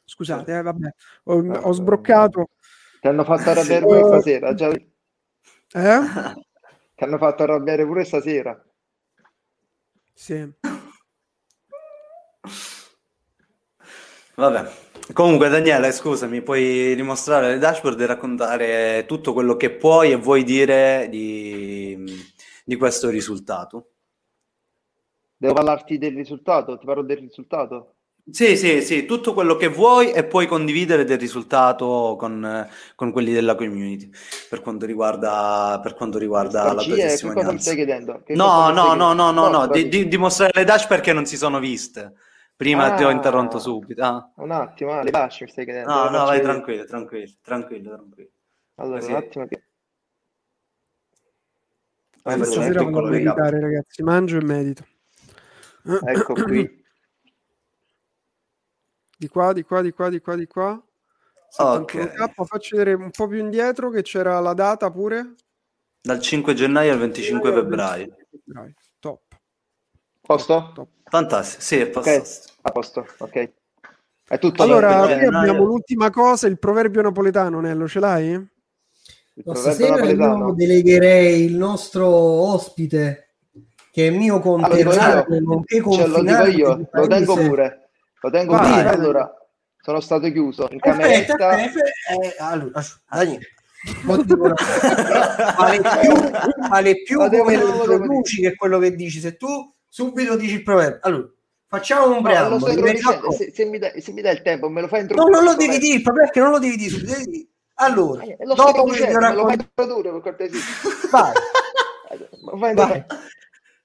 Scusate, eh, vabbè, ho, ho sbroccato. Ti hanno fatto arrabbiare pure stasera, già... Eh? Ti hanno fatto arrabbiare pure stasera. Sì. Vabbè. Comunque Daniele, scusami, puoi dimostrare le dashboard e raccontare tutto quello che puoi e vuoi dire di, di questo risultato. Devo parlarti del risultato? Ti parlo del risultato? Sì, sì, sì, tutto quello che vuoi e puoi condividere del risultato con, con quelli della community per quanto riguarda, per quanto riguarda la tua testimonianza. Che cosa mi stai chiedendo? Che no, no, no, no, no, no, di, di, dimostrare le dash perché non si sono viste. Prima ah, ti ho interrotto subito. Ah. Un attimo, ah, le dash mi stai chiedendo. No, no, vai tranquillo, tranquillo, tranquillo, tranquillo. Allora, Così. un attimo che... Ah, stasera vado a meditare, ragazzi. Mangio e medito. Ecco qui. Di qua, di qua, di qua, di qua, di qua. Ok. Faccio vedere un po' più indietro che c'era la data pure. Dal 5 gennaio al 25 febbraio. Top. Posto? Fantastico, sì, è posto. Okay. A posto, ok. È tutto allora, qui abbiamo l'ultima cosa, il proverbio napoletano, Nello, ce l'hai? No, stasera io delegherei il nostro ospite, che è mio conterraneo, allora, nonché cioè, lo dico io, lo tengo pure. Lo tengo Vai, pure. Allora, sono stato chiuso in cameretta. Aspetta, aspetta, eh, allora, vale più, vale più come lo introduci che quello che dici. Se tu subito dici il proverbio, allora facciamo un preambolo. No, se, se, mi dai, se mi dai il tempo, me lo fai introdurre. No, non lo devi dire, il problema che non lo devi dire subito. Devi dire. Allora, eh, lo dopo che dicendo, raccont- lo fai introdurre per cortesia. Vai. Vai.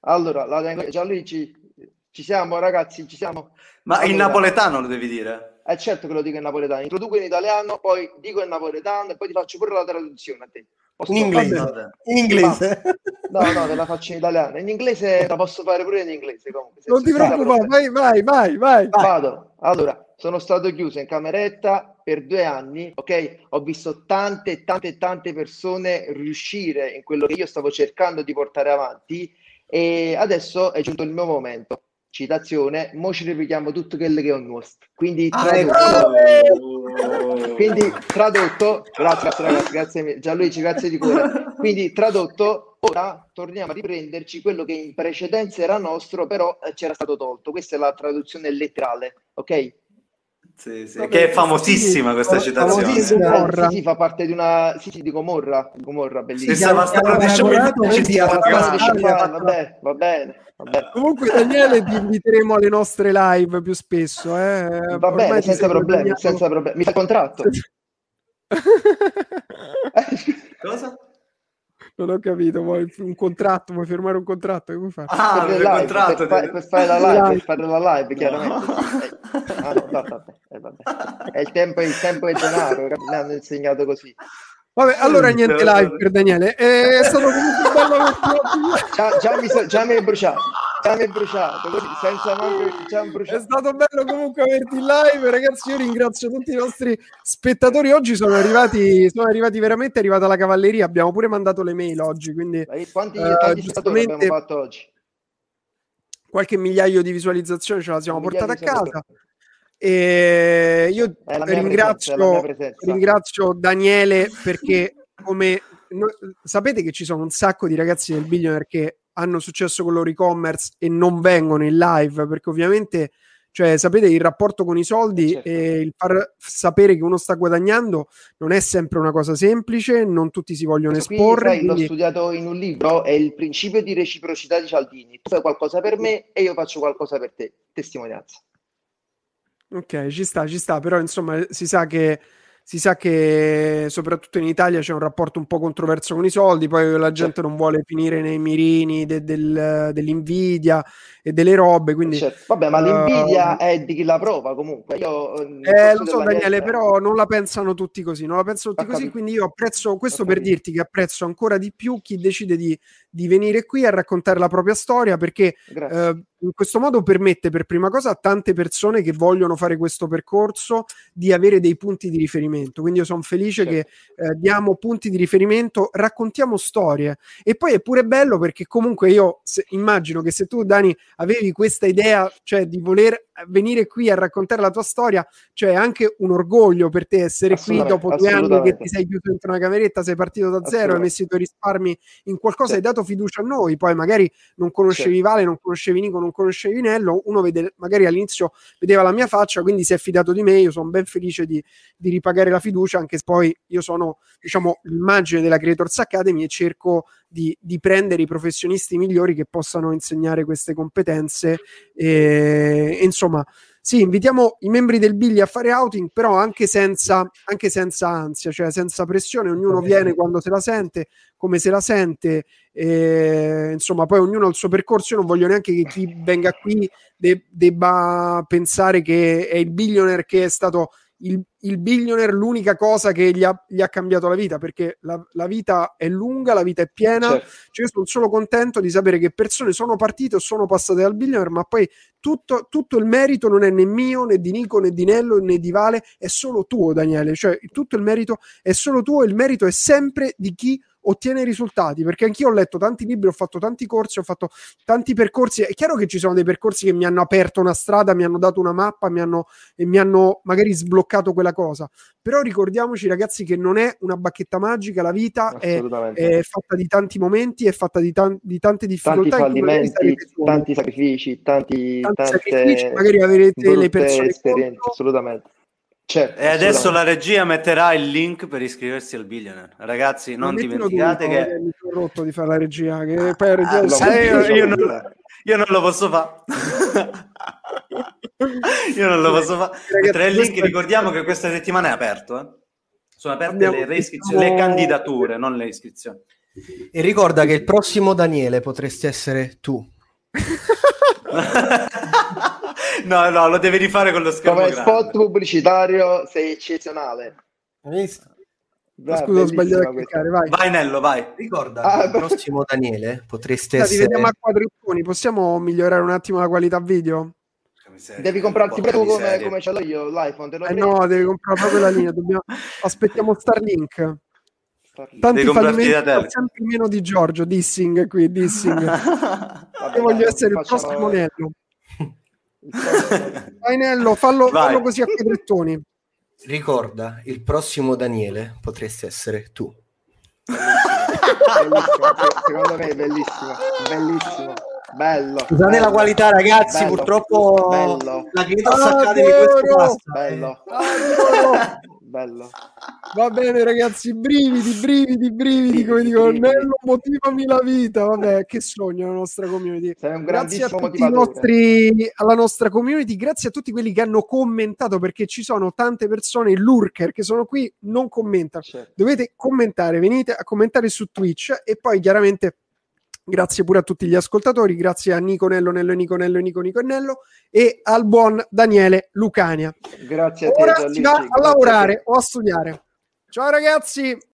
Allora, la tengo, Gianluigi, ci siamo ragazzi, ci siamo. Ma allora, in napoletano lo devi dire? È eh certo che lo dico in napoletano, introduco in italiano, poi dico in napoletano e poi ti faccio pure la traduzione a te. Posso in inglese. In inglese. No, no, te la faccio in italiano. In inglese la posso fare pure in inglese. Comunque, non ti preoccupare, vai, vai, vai, vai. Vado. Allora, sono stato chiuso in cameretta per due anni, ok? Ho visto tante, tante, tante persone riuscire in quello che io stavo cercando di portare avanti e adesso è giunto il mio momento citazione, mo ci ripetiamo tutto quello che è un nostro. Quindi ah, tradotto, ecco. quindi tradotto, grazie, ragazzi, grazie Gianluigi, grazie di cuore. Quindi tradotto, ora torniamo a riprenderci quello che in precedenza era nostro, però eh, c'era stato tolto. Questa è la traduzione letterale, ok? Sì, sì, che è famosissima questa citazione. Famosissima. Sì, sì, fa parte di una... Sì, sì, di Gomorra, Gomorra, bellissima. Sì, vabbè, va bene. Vabbè. Comunque, Daniele, ti inviteremo alle nostre live più spesso. Eh? Va bene, senza problemi, senza problemi. Mi fa il contratto. Cosa? Non ho capito, vuoi un contratto, vuoi firmare un contratto? Come fai? Ah, per, live, contratto, per, per, fare la live, per fare la live, chiaramente. No. Ah, no, vabbè, eh, vabbè. È il tempo, il tempo è denaro, mi hanno insegnato così. Vabbè, allora niente live per Daniele. È stato comunque bello già, già, mi so, già mi hai bruciato. Hai bruciato, così, senza manco, bruciato. È stato bello comunque averti in live, ragazzi. Io ringrazio tutti i nostri spettatori. Oggi sono arrivati, sono arrivati veramente, è arrivata la cavalleria. Abbiamo pure mandato le mail oggi. Quindi, quanti, uh, spettatori abbiamo fatto oggi? Qualche migliaio di visualizzazioni ce la siamo portata a casa. E io ringrazio, presenza, ringrazio, Daniele perché come no, sapete che ci sono un sacco di ragazzi del billionaire che hanno successo con loro e-commerce e non vengono in live perché ovviamente cioè sapete il rapporto con i soldi certo. e il far sapere che uno sta guadagnando non è sempre una cosa semplice non tutti si vogliono Questo esporre quindi, quindi... l'ho studiato in un libro è il principio di reciprocità di Cialdini. Tu fai qualcosa per me e io faccio qualcosa per te. Testimonianza. Ok, ci sta, ci sta, però insomma si sa che si sa che soprattutto in Italia c'è un rapporto un po' controverso con i soldi, poi la gente non vuole finire nei mirini de, del, dell'invidia e delle robe. Quindi, certo. Vabbè, ma l'invidia uh, è di chi la prova comunque. Io, eh, lo so, Daniele, però non la pensano tutti così. Non la pensano tutti così, quindi io apprezzo questo per dirti che apprezzo ancora di più chi decide di, di venire qui a raccontare la propria storia perché uh, in questo modo permette per prima cosa a tante persone che vogliono fare questo percorso di avere dei punti di riferimento. Quindi io sono felice certo. che eh, diamo punti di riferimento, raccontiamo storie e poi è pure bello perché comunque io se, immagino che se tu Dani avevi questa idea, cioè di voler venire qui a raccontare la tua storia, cioè anche un orgoglio per te essere qui dopo due anni che ti sei chiuso dentro una cameretta, sei partito da zero, hai messo i tuoi risparmi in qualcosa, certo. hai dato fiducia a noi, poi magari non conoscevi certo. Vale, non conoscevi Nico, non conoscevi Nello, uno vede, magari all'inizio vedeva la mia faccia, quindi si è fidato di me, io sono ben felice di, di ripagare la fiducia, anche se poi io sono, diciamo, l'immagine della Creators Academy e cerco di, di, prendere i professionisti migliori che possano insegnare queste competenze. E, e insomma, sì, invitiamo i membri del Billy a fare outing, però anche senza, anche senza ansia, cioè senza pressione, ognuno viene quando se la sente, come se la sente, e, insomma, poi ognuno ha il suo percorso. Io non voglio neanche che chi venga qui de- debba pensare che è il billionaire che è stato il, il billionaire l'unica cosa che gli ha, gli ha cambiato la vita, perché la, la, vita è lunga, la vita è piena. Certo. Cioè, io sono solo contento di sapere che persone sono partite o sono passate dal billionaire, ma poi tutto, tutto, il merito non è né mio, né di Nico, né di Nello, né di Vale, è solo tuo, Daniele. Cioè, tutto il merito è solo tuo, il merito è sempre di chi ottiene risultati, perché anch'io ho letto tanti libri, ho fatto tanti corsi, ho fatto tanti percorsi. È chiaro che ci sono dei percorsi che mi hanno aperto una strada, mi hanno dato una mappa, mi hanno, e mi hanno magari sbloccato quella cosa. Però ricordiamoci, ragazzi, che non è una bacchetta magica, la vita è, è, fatta di tanti momenti, è fatta di, tan- di tante difficoltà. Tanti fallimenti, tanti sacrifici, tanti, tanti sacrifici, magari avrete le persone. Esperienze, assolutamente. Certo, e adesso la regia metterà il link per iscriversi al Billionaire. Ragazzi, non dimenticate che... Mi sono rotto di fare la regia, che poi la regia... Ah, io, io, non, io, non, lo posso fare. io non lo posso fare. Metterei il link, ricordiamo che questa settimana è aperto. Eh? Sono aperte Abbiamo le, reiscrizioni, le candidature, non le iscrizioni. E ricorda che il prossimo Daniele potresti essere tu. no, no, lo devi rifare con lo schermo. Come grande. spot pubblicitario sei eccezionale. Hai visto? Bra, Scusa, ho sbagliato a cliccare, vai. Vai Nello, vai. Ricorda, ah, il prossimo Daniele potreste essere... vediamo a quadrettoni, possiamo migliorare un attimo la qualità video? Devi comprarti proprio come, come ce l'ho io l'iPhone. Te lo eh no, devi comprare proprio la linea. Dobbiamo... Aspettiamo Starlink. Starlink. Tanti fallimenti sempre meno di Giorgio. Dissing qui, dissing. Vabbè, io voglio essere il prossimo Nello. Ainello, fallo, fallo così a quadrettoni. Ricorda, il prossimo Daniele potresti essere tu. Secondo me è bellissimo, bellissimo. Bello. Scusate bello, la qualità, ragazzi. Bello, purtroppo bello. la Glitos Academy questo basta. Bello. bello. Va bene, ragazzi, brividi, brividi, brividi, come dico, Nello, motivami la vita. Vabbè, che sogno la nostra community. Sei un grazie a tutti i nostri, alla nostra community, grazie a tutti quelli che hanno commentato, perché ci sono tante persone, lurker, che sono qui, non commentano. Certo. Dovete commentare, venite a commentare su Twitch e poi chiaramente Grazie pure a tutti gli ascoltatori, grazie a Nico Nello, Nello, Nico Nello, Nico, Nico Nello e al buon Daniele Lucania. Grazie a te. Ora si va a lavorare o a studiare. Ciao ragazzi!